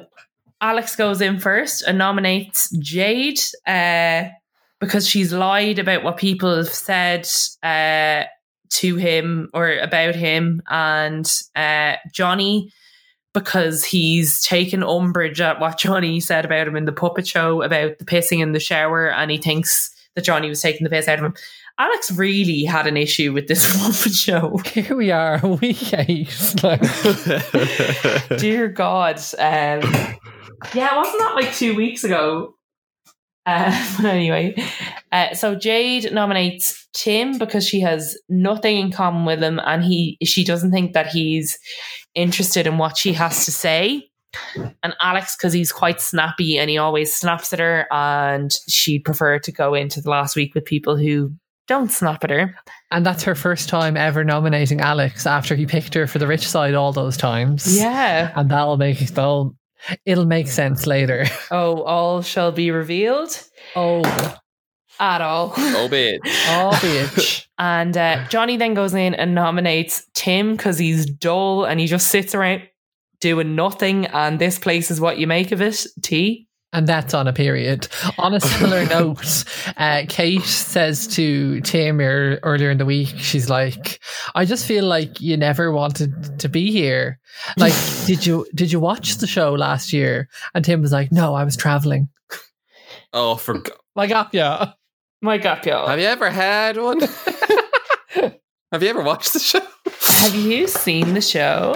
Alex goes in first and nominates Jade uh, because she's lied about what people have said uh, to him or about him, and uh, Johnny because he's taken umbrage at what Johnny said about him in the puppet show about the pissing in the shower, and he thinks that Johnny was taking the piss out of him. Alex really had an issue with this puppet show. Here we are, week eight. Like, Dear God. Um, yeah, wasn't that like two weeks ago? Uh, but anyway, uh, so Jade nominates Tim because she has nothing in common with him, and he she doesn't think that he's interested in what she has to say. And Alex because he's quite snappy and he always snaps at her, and she'd prefer to go into the last week with people who don't snap at her. and that's her first time ever nominating Alex after he picked her for the rich side all those times. Yeah. And that'll make that'll it'll make sense later. Oh, all shall be revealed Oh, at all. oh, bitch. oh, bitch. And uh, Johnny then goes in and nominates Tim because he's dull and he just sits around doing nothing. And this place is what you make of it. T. And that's on a period. On a similar note, uh, Kate says to Tim earlier in the week, she's like, "I just feel like you never wanted to be here. Like, did you did you watch the show last year?" And Tim was like, "No, I was traveling." Oh, for Go- Like, ah, yeah. My God, y'all. have you ever had one? have you ever watched the show? Have you seen the show?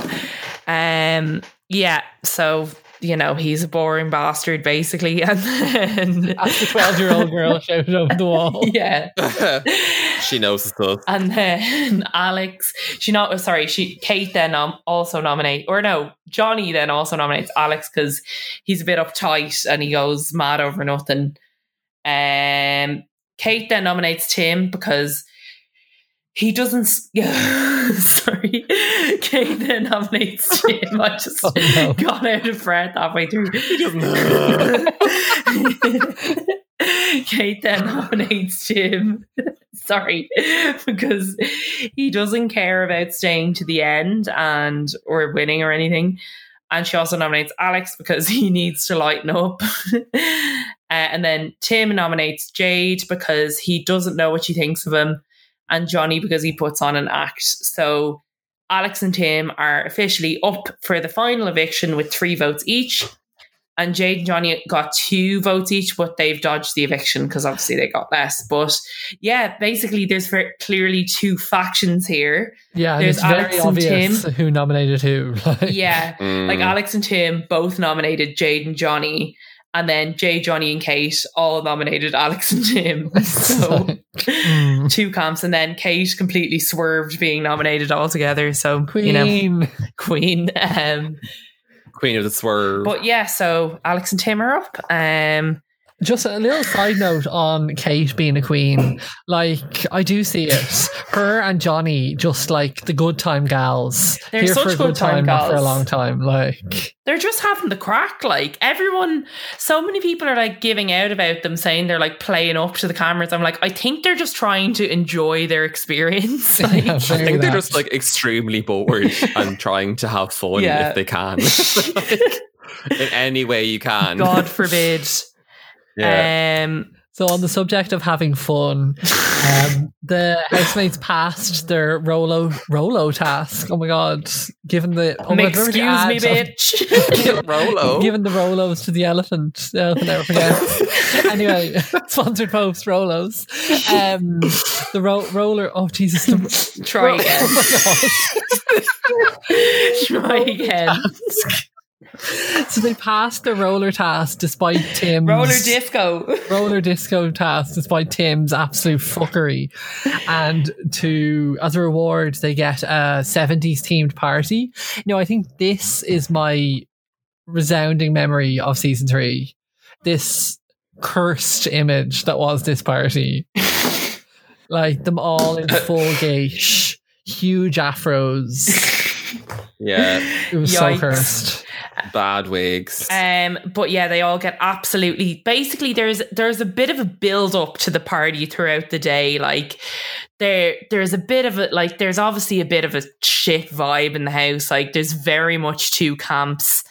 Um, yeah. So you know he's a boring bastard, basically, and then As the twelve year old girl shouted over the wall. yeah. she knows the stuff. And then Alex, she not oh, sorry, she Kate then um, also nominate or no, Johnny then also nominates Alex because he's a bit uptight and he goes mad over nothing. Um, Kate then nominates Tim because he doesn't. sorry, Kate then nominates Tim. I just oh, no. got out of breath halfway through. He. Kate then nominates Tim. sorry, because he doesn't care about staying to the end and or winning or anything. And she also nominates Alex because he needs to lighten up. uh, and then Tim nominates Jade because he doesn't know what she thinks of him, and Johnny because he puts on an act. So Alex and Tim are officially up for the final eviction with three votes each and Jade and Johnny got two votes each, but they've dodged the eviction because obviously they got less. But yeah, basically, there's very clearly two factions here. Yeah, there's Alex and Tim who nominated who. yeah, mm. like Alex and Tim both nominated Jade and Johnny, and then Jay, Johnny, and Kate all nominated Alex and Tim. So mm. two camps, and then Kate completely swerved being nominated altogether. So Queen, you know, Queen. Um, Queen of the Swerve. But yeah, so Alex and Tim are up. Um, just a little side note on Kate being a queen. Like, I do see it. Her and Johnny, just like the good time gals. They're here such for a good time, time gals. for a long time. Like, they're just having the crack. Like, everyone, so many people are like giving out about them, saying they're like playing up to the cameras. I'm like, I think they're just trying to enjoy their experience. Like, yeah, I think they're just like extremely bored and trying to have fun yeah. if they can. like, in any way you can. God forbid yeah. Um, so on the subject of having fun, um, the housemates passed their Rolo Rolo task. Oh my god! Given the oh excuse me, bitch, Rolo. Given the Rolos to the elephant, the elephant never forget. anyway, sponsored post Rolos. Um, the ro- roller. Oh Jesus! The, Try ro- again. Oh my god! Try again so they passed the roller task despite Tim's roller disco roller disco task despite Tim's absolute fuckery, and to as a reward they get a seventies themed party. No, I think this is my resounding memory of season three. This cursed image that was this party, like them all in full gauche, huge afros. Yeah, it was Yikes. so cursed bad wigs. Um, but yeah, they all get absolutely. Basically, there's there's a bit of a build up to the party throughout the day. Like there there's a bit of a like there's obviously a bit of a shit vibe in the house. Like there's very much two camps.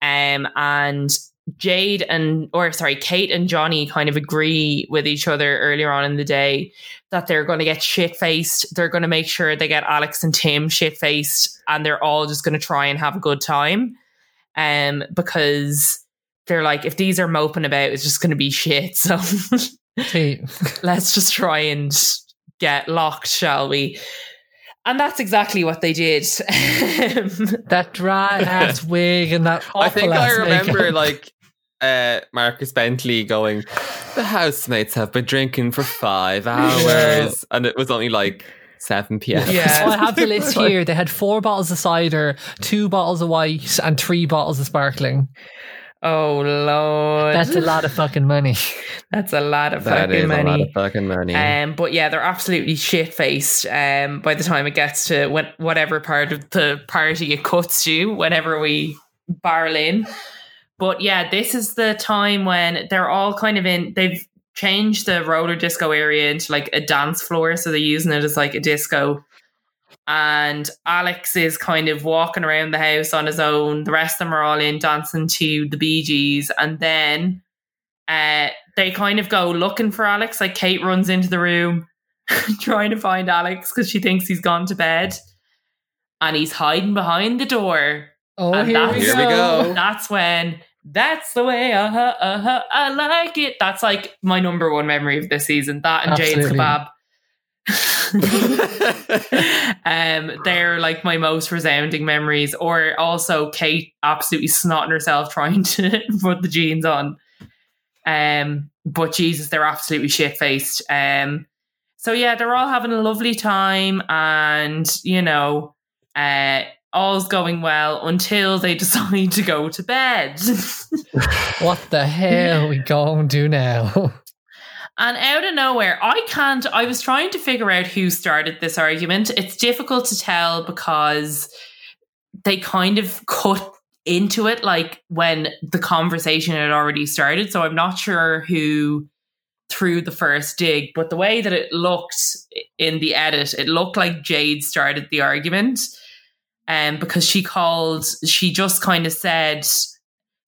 Um, and Jade and or sorry, Kate and Johnny kind of agree with each other earlier on in the day that they're going to get shit faced. They're going to make sure they get Alex and Tim shit faced, and they're all just going to try and have a good time um, because they're like, if these are moping about, it's just going to be shit. So let's just try and get locked, shall we? And that's exactly what they did. that dry ass wig and that. I think I remember makeup. like uh, Marcus Bentley going, "The housemates have been drinking for five hours," and it was only like 7 p.m. Yeah. so I have the list here. They had four bottles of cider, two bottles of white, and three bottles of sparkling. Oh lord, that's a lot of fucking money. That's a lot of that fucking money. A lot of fucking money. Um, but yeah, they're absolutely shit faced. Um, by the time it gets to when, whatever part of the party it cuts to, whenever we barrel in. But yeah, this is the time when they're all kind of in. They've changed the roller disco area into like a dance floor. So they're using it as like a disco. And Alex is kind of walking around the house on his own. The rest of them are all in dancing to the Bee Gees. And then uh, they kind of go looking for Alex. Like Kate runs into the room trying to find Alex because she thinks he's gone to bed. And he's hiding behind the door. Oh, and here, we, here we go. That's when that's the way uh-huh, uh-huh, I like it. That's like my number one memory of this season. That and. Jade's kebab. um, they're like my most resounding memories. Or also Kate absolutely snotting herself trying to put the jeans on. Um, but Jesus, they're absolutely shit faced. Um, so yeah, they're all having a lovely time, and you know, uh, all's going well until they decide to go to bed. what the hell we going to do now? And out of nowhere, I can't. I was trying to figure out who started this argument. It's difficult to tell because they kind of cut into it like when the conversation had already started. So I'm not sure who threw the first dig, but the way that it looked in the edit, it looked like Jade started the argument. Um, because she called, she just kind of said,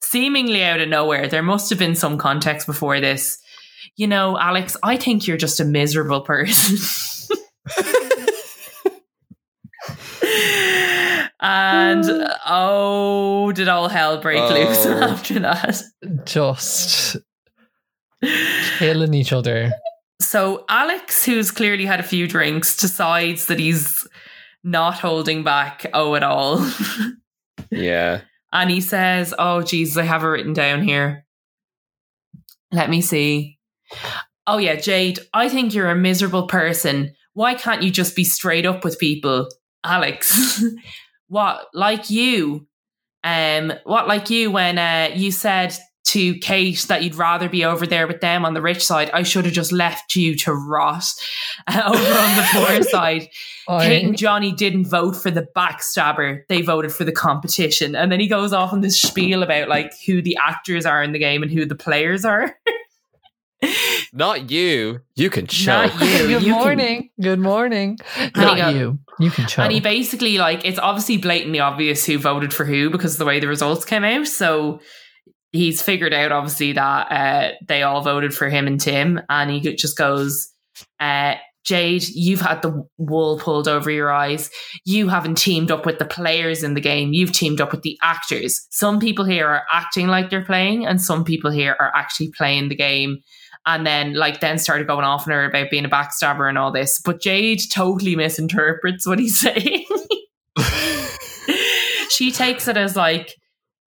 seemingly out of nowhere, there must have been some context before this you know, Alex, I think you're just a miserable person. and oh, did all hell break oh. loose after that? Just killing each other. So Alex, who's clearly had a few drinks, decides that he's not holding back oh at all. yeah. And he says, Oh Jesus, I have it written down here. Let me see. Oh, yeah, Jade, I think you're a miserable person. Why can't you just be straight up with people? Alex, what, like you? Um, what, like you, when uh, you said to Kate that you'd rather be over there with them on the rich side, I should have just left you to rot uh, over on the poor side. I... Kate and Johnny didn't vote for the backstabber; they voted for the competition. And then he goes off on this spiel about like who the actors are in the game and who the players are. Not you. You can choke. Not you. Good you morning. Can... Good morning. Not go, you. You can choke. And he basically like it's obviously blatantly obvious who voted for who because the way the results came out. So he's figured out obviously that uh, they all voted for him and Tim, and he just goes, uh, Jade, you've had the wool pulled over your eyes. You haven't teamed up with the players in the game. You've teamed up with the actors. Some people here are acting like they're playing, and some people here are actually playing the game and then like then started going off on her about being a backstabber and all this. But Jade totally misinterprets what he's saying. she takes it as like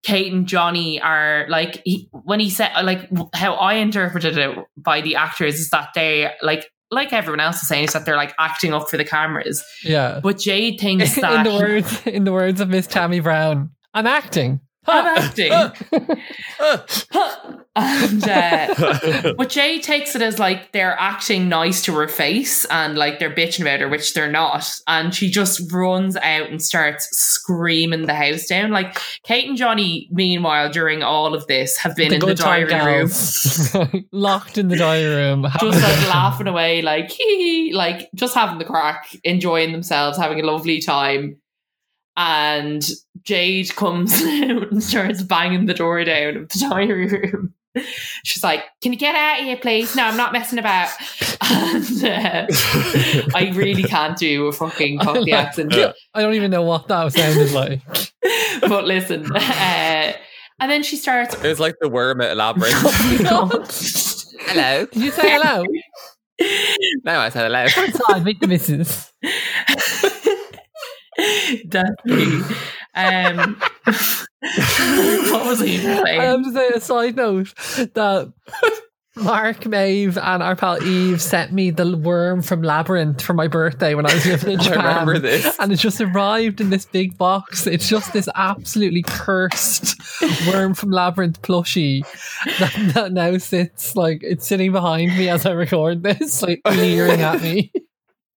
Kate and Johnny are like he, when he said like how I interpreted it by the actors is that they like like everyone else is saying is that they're like acting up for the cameras. Yeah. But Jade thinks that in the words in the words of Miss Tammy Brown, I'm acting. I'm acting. and uh, but Jay takes it as like they're acting nice to her face and like they're bitching about her, which they're not. And she just runs out and starts screaming the house down. Like Kate and Johnny, meanwhile, during all of this, have been the in the diary room, locked in the diary room, just like laughing away, like hee hee, like just having the crack, enjoying themselves, having a lovely time and Jade comes out and starts banging the door down of the diary room. She's like, "Can you get out of here, please? No, I'm not messing about." And uh, I really can't do a fucking Cockney accent. I don't even know what that sounded like. but listen, uh, and then she starts. It was like the worm at a labyrinth. Oh hello. Did you say hello? no, I said hello. Outside, meet the missus. Definitely. Um, what was he saying? I'm just saying a side note that Mark, Maeve, and our pal Eve sent me the worm from Labyrinth for my birthday when I was living in Japan. I remember this. And it just arrived in this big box. It's just this absolutely cursed worm from Labyrinth plushie that, that now sits like it's sitting behind me as I record this, like leering at me.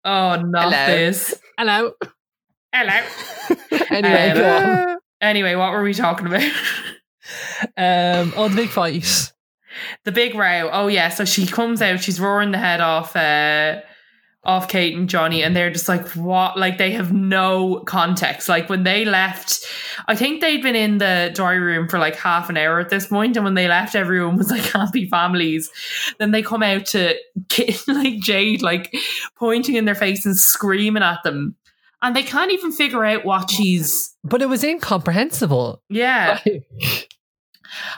Oh, not Hello. this. Hello. Hello. anyway, um, anyway, what were we talking about? um, oh, the big fight. The big row. Oh yeah. So she comes out. She's roaring the head off. Uh, off Kate and Johnny, and they're just like, what? Like, they have no context. Like, when they left, I think they'd been in the diary room for like half an hour at this point, and when they left, everyone was like happy families. Then they come out to like Jade, like pointing in their face and screaming at them and they can't even figure out what she's. But it was incomprehensible. Yeah.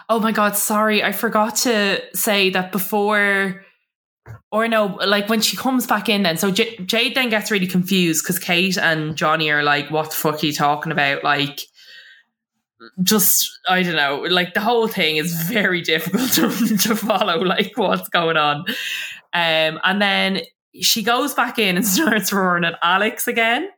oh my god! Sorry, I forgot to say that before. Or no, like when she comes back in, then so J- Jade then gets really confused because Kate and Johnny are like, "What the fuck are you talking about?" Like, just I don't know, like the whole thing is very difficult to, to follow. Like, what's going on? Um, and then she goes back in and starts roaring at Alex again.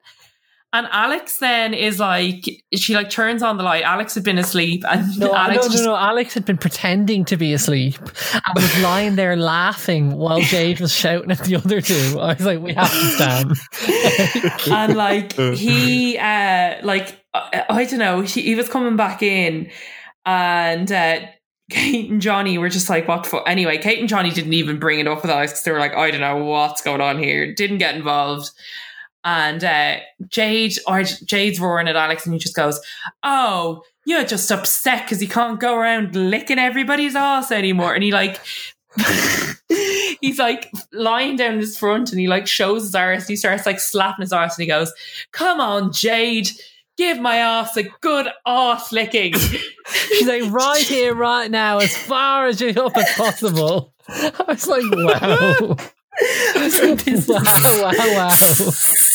And Alex then is like, she like turns on the light. Alex had been asleep, and no, Alex no, just, no, no. Alex had been pretending to be asleep and was lying there laughing while Jade was shouting at the other two. I was like, we have to stand. and like he, uh, like I, I don't know, he, he was coming back in, and uh, Kate and Johnny were just like, what the fuck? Anyway, Kate and Johnny didn't even bring it up with us because they were like, I don't know what's going on here. Didn't get involved. And uh, Jade or Jade's roaring at Alex, and he just goes, "Oh, you're just upset because you can't go around licking everybody's ass anymore." And he like, he's like lying down his front, and he like shows his arse. And he starts like slapping his arse, and he goes, "Come on, Jade." Give my ass a good ass licking. She's like, right here, right now, as far as you're up as possible. I was like, wow. Wow, wow, wow.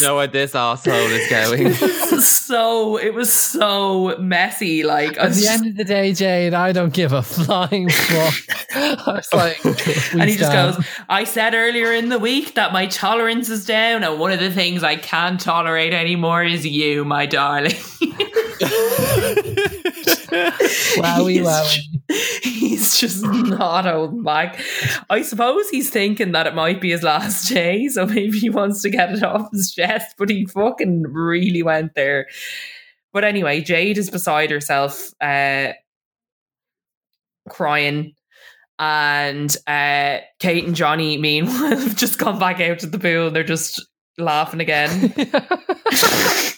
know where this asshole is going. so it was so messy. Like at the just, end of the day, Jade, I don't give a flying fuck. I was like, and he just goes, "I said earlier in the week that my tolerance is down, and one of the things I can't tolerate anymore is you, my darling." wowie, wowie. He's just not holding back. I suppose he's thinking that it might be his last day, so maybe he wants to get it off his chest, but he fucking really went there. But anyway, Jade is beside herself, uh, crying. And uh, Kate and Johnny, meanwhile, have just gone back out to the pool and they're just laughing again.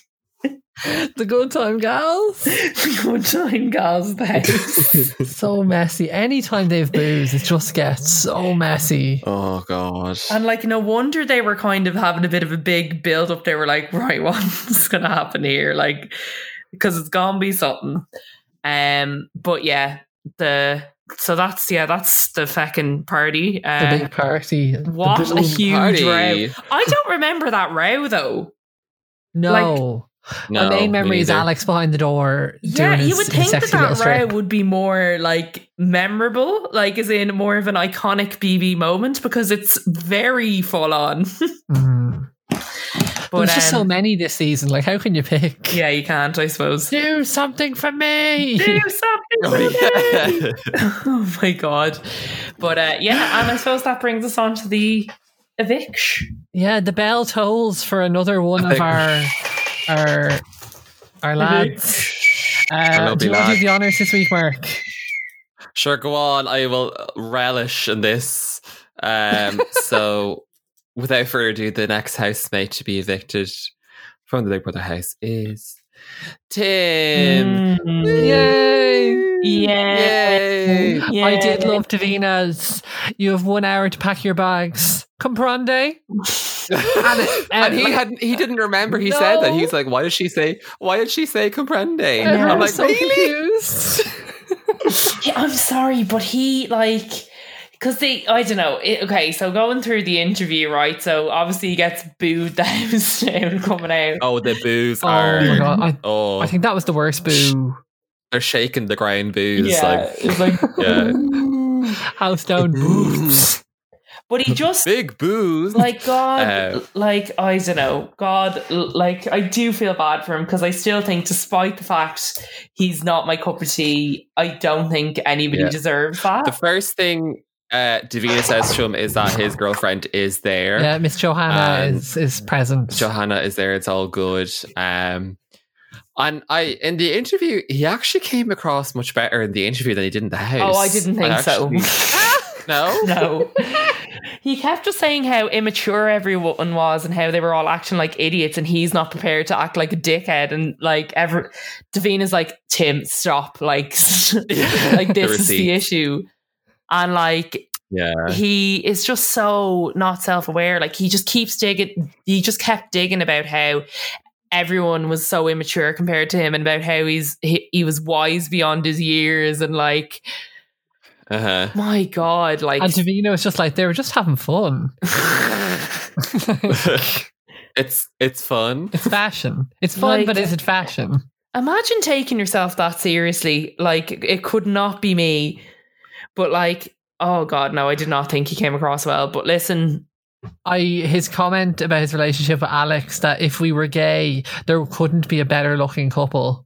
the good time gals. the good time gals house. so messy. Anytime they've booze, it just gets so messy. Oh god. And like no wonder they were kind of having a bit of a big build up. They were like, right, what's gonna happen here? Like because it's gonna be something. Um but yeah, the so that's yeah, that's the fucking party. Uh, the big party. What a huge party. row. I don't remember that row though. No. Like, no, My main memory is Alex behind the door. Yeah, you would think that that row would be more like memorable, like as in more of an iconic BB moment because it's very full on. mm. But there's um, just so um, many this season. Like, how can you pick? Yeah, you can't. I suppose. Do something for me. Do something for oh, me. oh my god! But uh, yeah, and I suppose that brings us on to the eviction. Yeah, the bell tolls for another one of our our our lads. Uh, do you want to do the honours this week, Mark? Sure, go on. I will relish in this. Um, so, without further ado, the next housemate to be evicted from the Big Brother house is Tim. Mm. Yay! Yay! Yay! I did love Davina's. You have one hour to pack your bags. Comprende? and, and, he hadn't he didn't remember he no. said that. He's like, why did she say why did she say comprende? Yeah, I'm like, so really? confused. yeah, I'm sorry, but he like because they I don't know. It, okay, so going through the interview, right? So obviously he gets booed the house down coming out. Oh, the boos oh are my God. I, oh I think that was the worst boo. They're shaking the ground boos. Yeah, like, it's like yeah. house down boos. But he just big booze. Like God, uh, like I don't know, God, like I do feel bad for him because I still think, despite the fact he's not my cup of tea, I don't think anybody yeah. deserves that. The first thing uh, Davina says to him is that his girlfriend is there. Yeah, Miss Johanna is is present. Johanna is there. It's all good. Um, and I in the interview, he actually came across much better in the interview than he did in the house. Oh, I didn't think actually, so. no, no. He kept just saying how immature everyone was and how they were all acting like idiots, and he's not prepared to act like a dickhead. And like, ever, Davina's like, Tim, stop! Like, like this is the issue. And like, yeah, he is just so not self aware. Like, he just keeps digging. He just kept digging about how everyone was so immature compared to him, and about how he's he, he was wise beyond his years, and like uh-huh. My God, like and Davina was just like they were just having fun. it's it's fun. It's fashion. It's fun, like, but is it fashion? Imagine taking yourself that seriously. Like it could not be me, but like, oh God, no, I did not think he came across well. But listen, I his comment about his relationship with Alex that if we were gay, there couldn't be a better looking couple.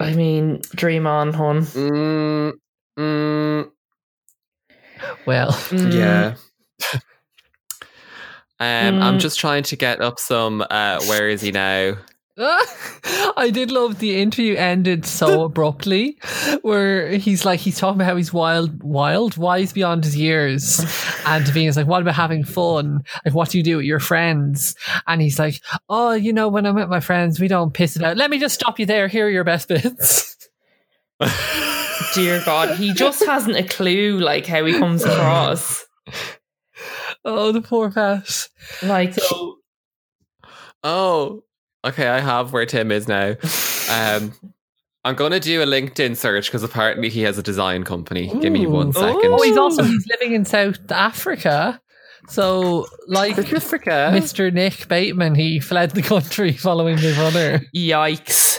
I mean, dream on, hon. Mm, mm, Well, Mm. yeah. um, I'm Mm. just trying to get up some. Uh, where is he now? I did love the interview ended so abruptly, where he's like he's talking about how he's wild, wild, wise beyond his years, and Davina's like, "What about having fun? Like, what do you do with your friends?" And he's like, "Oh, you know, when I'm with my friends, we don't piss it out. Let me just stop you there. Here are your best bits." Dear God, he just hasn't a clue like how he comes across. oh, the poor Pat. Like, Oh, okay. I have where Tim is now. Um, I'm gonna do a LinkedIn search because apparently he has a design company. Give me one second. Oh, he's also he's living in South Africa. So, like Mr. Nick Bateman, he fled the country following Big Brother. yikes.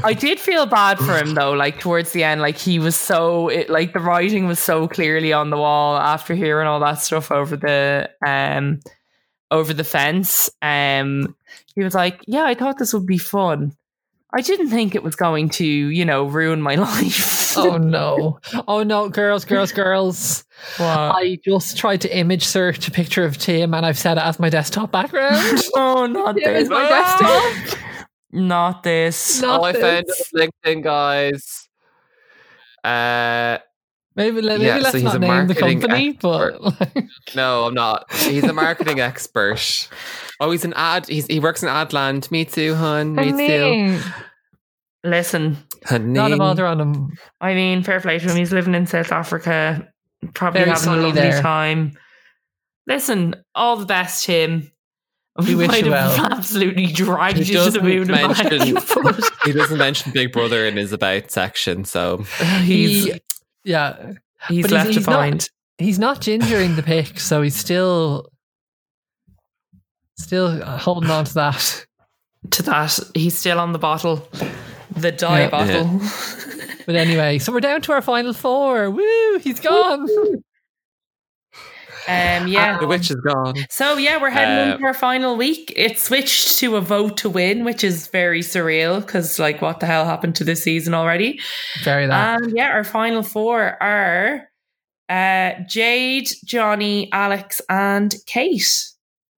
I did feel bad for him though, like towards the end, like he was so it like the writing was so clearly on the wall after hearing all that stuff over the um over the fence. Um he was like, Yeah, I thought this would be fun. I didn't think it was going to, you know, ruin my life. Oh no. Oh no, girls, girls, girls. What? I just tried to image search a picture of Tim and I've set it as my desktop background. oh, not Tim this. is my desktop. Not this. Not oh, I found this. it on LinkedIn, guys. Uh, Maybe, let- maybe Yeah, so let's he's not a name the marketing company, but like, no, I'm not. He's a marketing expert. Oh, he's an ad. He's, he works in Adland. Me too, hun. Me too. Listen, Honey. not a bother on him. I mean, fair play to him. He's living in South Africa, probably Very having a lovely there. time. Listen, all the best, Tim. We wish might you have well. absolutely dragged He you to the moon mention- He doesn't mention Big Brother in his about section, so he's He- yeah. he's but he's- left he's to not- find. He's not gingering the pick, so he's still still holding on to that. To that, he's still on the bottle, the dye Yeah. bottle. But anyway, so we're down to our final four. Woo, he's gone. Um, yeah. the witch is gone. So yeah, we're heading Uh, into our final week. It switched to a vote to win, which is very surreal because, like, what the hell happened to this season already? Very that. And yeah, our final four are uh, Jade, Johnny, Alex, and Kate.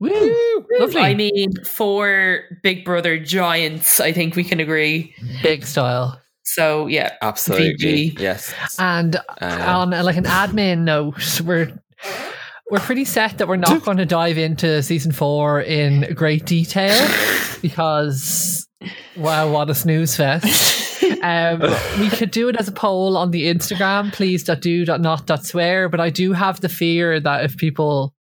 Woo, lovely. I mean, four Big Brother giants. I think we can agree. Big style. So yeah, Absolutely. VG. Yes. And Uh, on like an admin note, we're we're pretty set that we're not going to dive into season four in great detail because wow, what a snooze fest. Um, we could do it as a poll on the Instagram, please dot do dot not dot swear, but I do have the fear that if people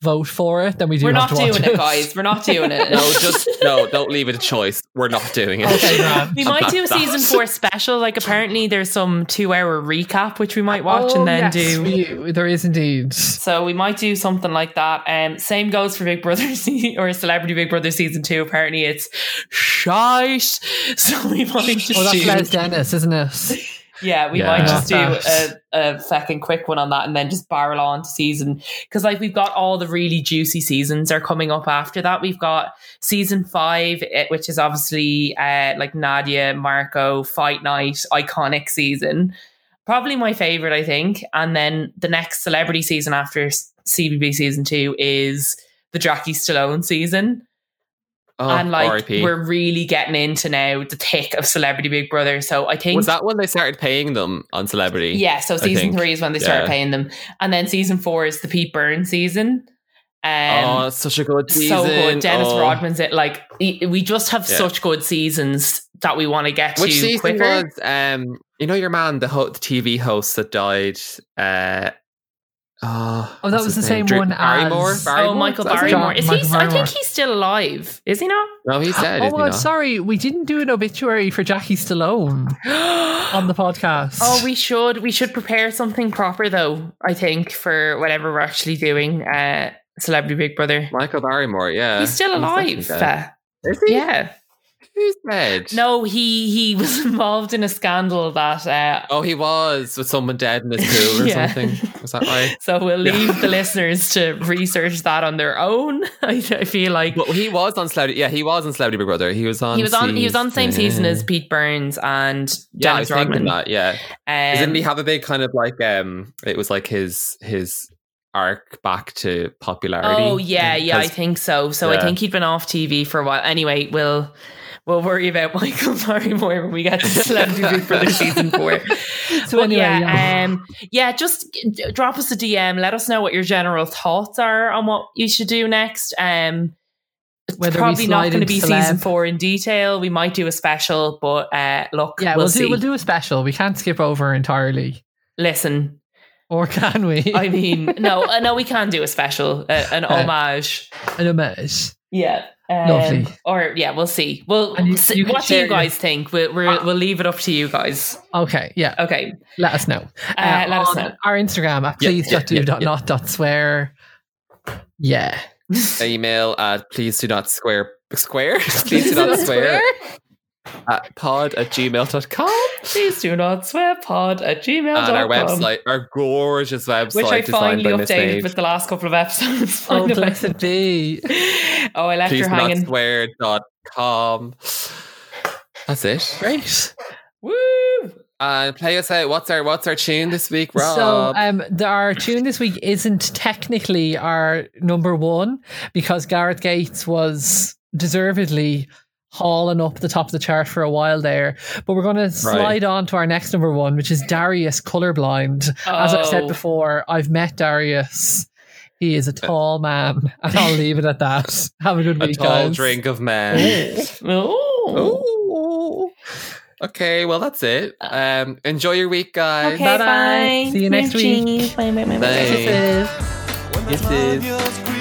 vote for it, then we do we're have not to watch doing it, guys. We're not doing it. no, just no. Don't leave it a choice. We're not doing it. Okay. We might do a That- season four special. Like apparently there's some two hour recap which we might watch Oh, and then yes, do. we- there is indeed. So we might do something like that. Um, same goes for Big Brother se- or Celebrity Big Brother season two. Apparently it's shite. So we might just Oh, that's do. Les Dennis, isn't it? Yeah, we Yeah. might just do a, a fucking quick one on that and then just barrel on to season because like we've got all the really juicy seasons are coming up after that. We've got season five, eh, which is obviously uh, like Nadia, Marco, Fight Night, iconic season. Probably my favorite, I think. And then the next celebrity season after CBB season two is the Jackie Stallone season Oh, and like R.I.P. we're really getting into now the thick of Celebrity Big Brother. So I think Was that when they started paying them on Celebrity? yeah, so season three is when they started Yeah. paying them, and then season four is the Pete Burns season. Um, oh, it's such a good season. so good. Dennis oh. Rodman's it. Like we just have Yeah. such good seasons that we want to get Which to season quicker. was? Um, you know your man, the, ho- the TV host that died. Uh, oh, Oh, that was the name? same Drew- one Barrymore. as- Barrymore? Oh, Michael That's? Barrymore. Is he? Michael I think he's still alive. Is he not? No, he's dead. Oh, isn't he well, sorry, we didn't do an obituary for Jackie Stallone on the podcast. Oh, we should. We should prepare something proper though. I think for whatever we're actually doing. Uh, Celebrity Big Brother. Michael Barrymore. Yeah, he's still alive. dead. uh, Is he? yeah. Who's dead? No, he he was involved in a scandal that. Uh, oh, he was with someone dead in his pool or yeah. something. Was that right? So we'll leave yeah. the listeners to research that on their own. I, I feel like. Well, he was on Celebrity. Yeah, he was on Celebrity Big Brother. He was on. He was on. He was on the same season as Pete Burns and yeah, Dennis Rodman. That, yeah. Um, Didn't he have a big kind of like um? It was like his his arc back to popularity. Oh yeah, yeah, I think so. So yeah. I think he'd been off TV for a while. Anyway, we'll we'll worry about Michael Barrymore when we get to Celebrity Big Brother season four. So but anyway, yeah, yeah. Um, yeah, just drop us a DM. Let us know what your general thoughts are on what you should do next. Um, it's Whether probably not going to be celeb. season four in detail. We might do a special, but uh, look, yeah, we'll, we'll do we'll do a special. We can't skip over entirely. Listen, or can we? I mean, no, uh, no, we can do a special, uh, an uh, homage, an homage. Yeah, um, Lovely. Or yeah, we'll see. Well, you, you what do you guys your... think? We'll, we will leave it up to you guys. Okay. Yeah. Okay. Let us know. Uh, uh, let us know. Our Instagram at please yeah, yeah, yeah, not dot swear. Yeah. Email at please do not square square. please do not swear at pod at gmail.com. Please do not swear pod at gmail.com. And our website, our gorgeous website. Which I finally updated with the last couple of episodes. Oh, blessed be. oh, I left Please her hanging. swear.com. That's it. Great. Woo! And uh, play us out. What's our what's our tune this week, Rob? So um the, our tune this week isn't technically our number one because Gareth Gates was deservedly hauling up the top of the chart for a while there. But we're going to slide right. on to our next number one, which is Darius Colorblind. Oh. As I've said oh. before, I've met Darius. He is a tall man, and I'll leave it at that. Have a good week, a tall guys. drink of man. Okay, well that's it. Um, enjoy your week, guys. Okay, bye bye. See you next week. Bye bye bye bye. Kisses. Kisses.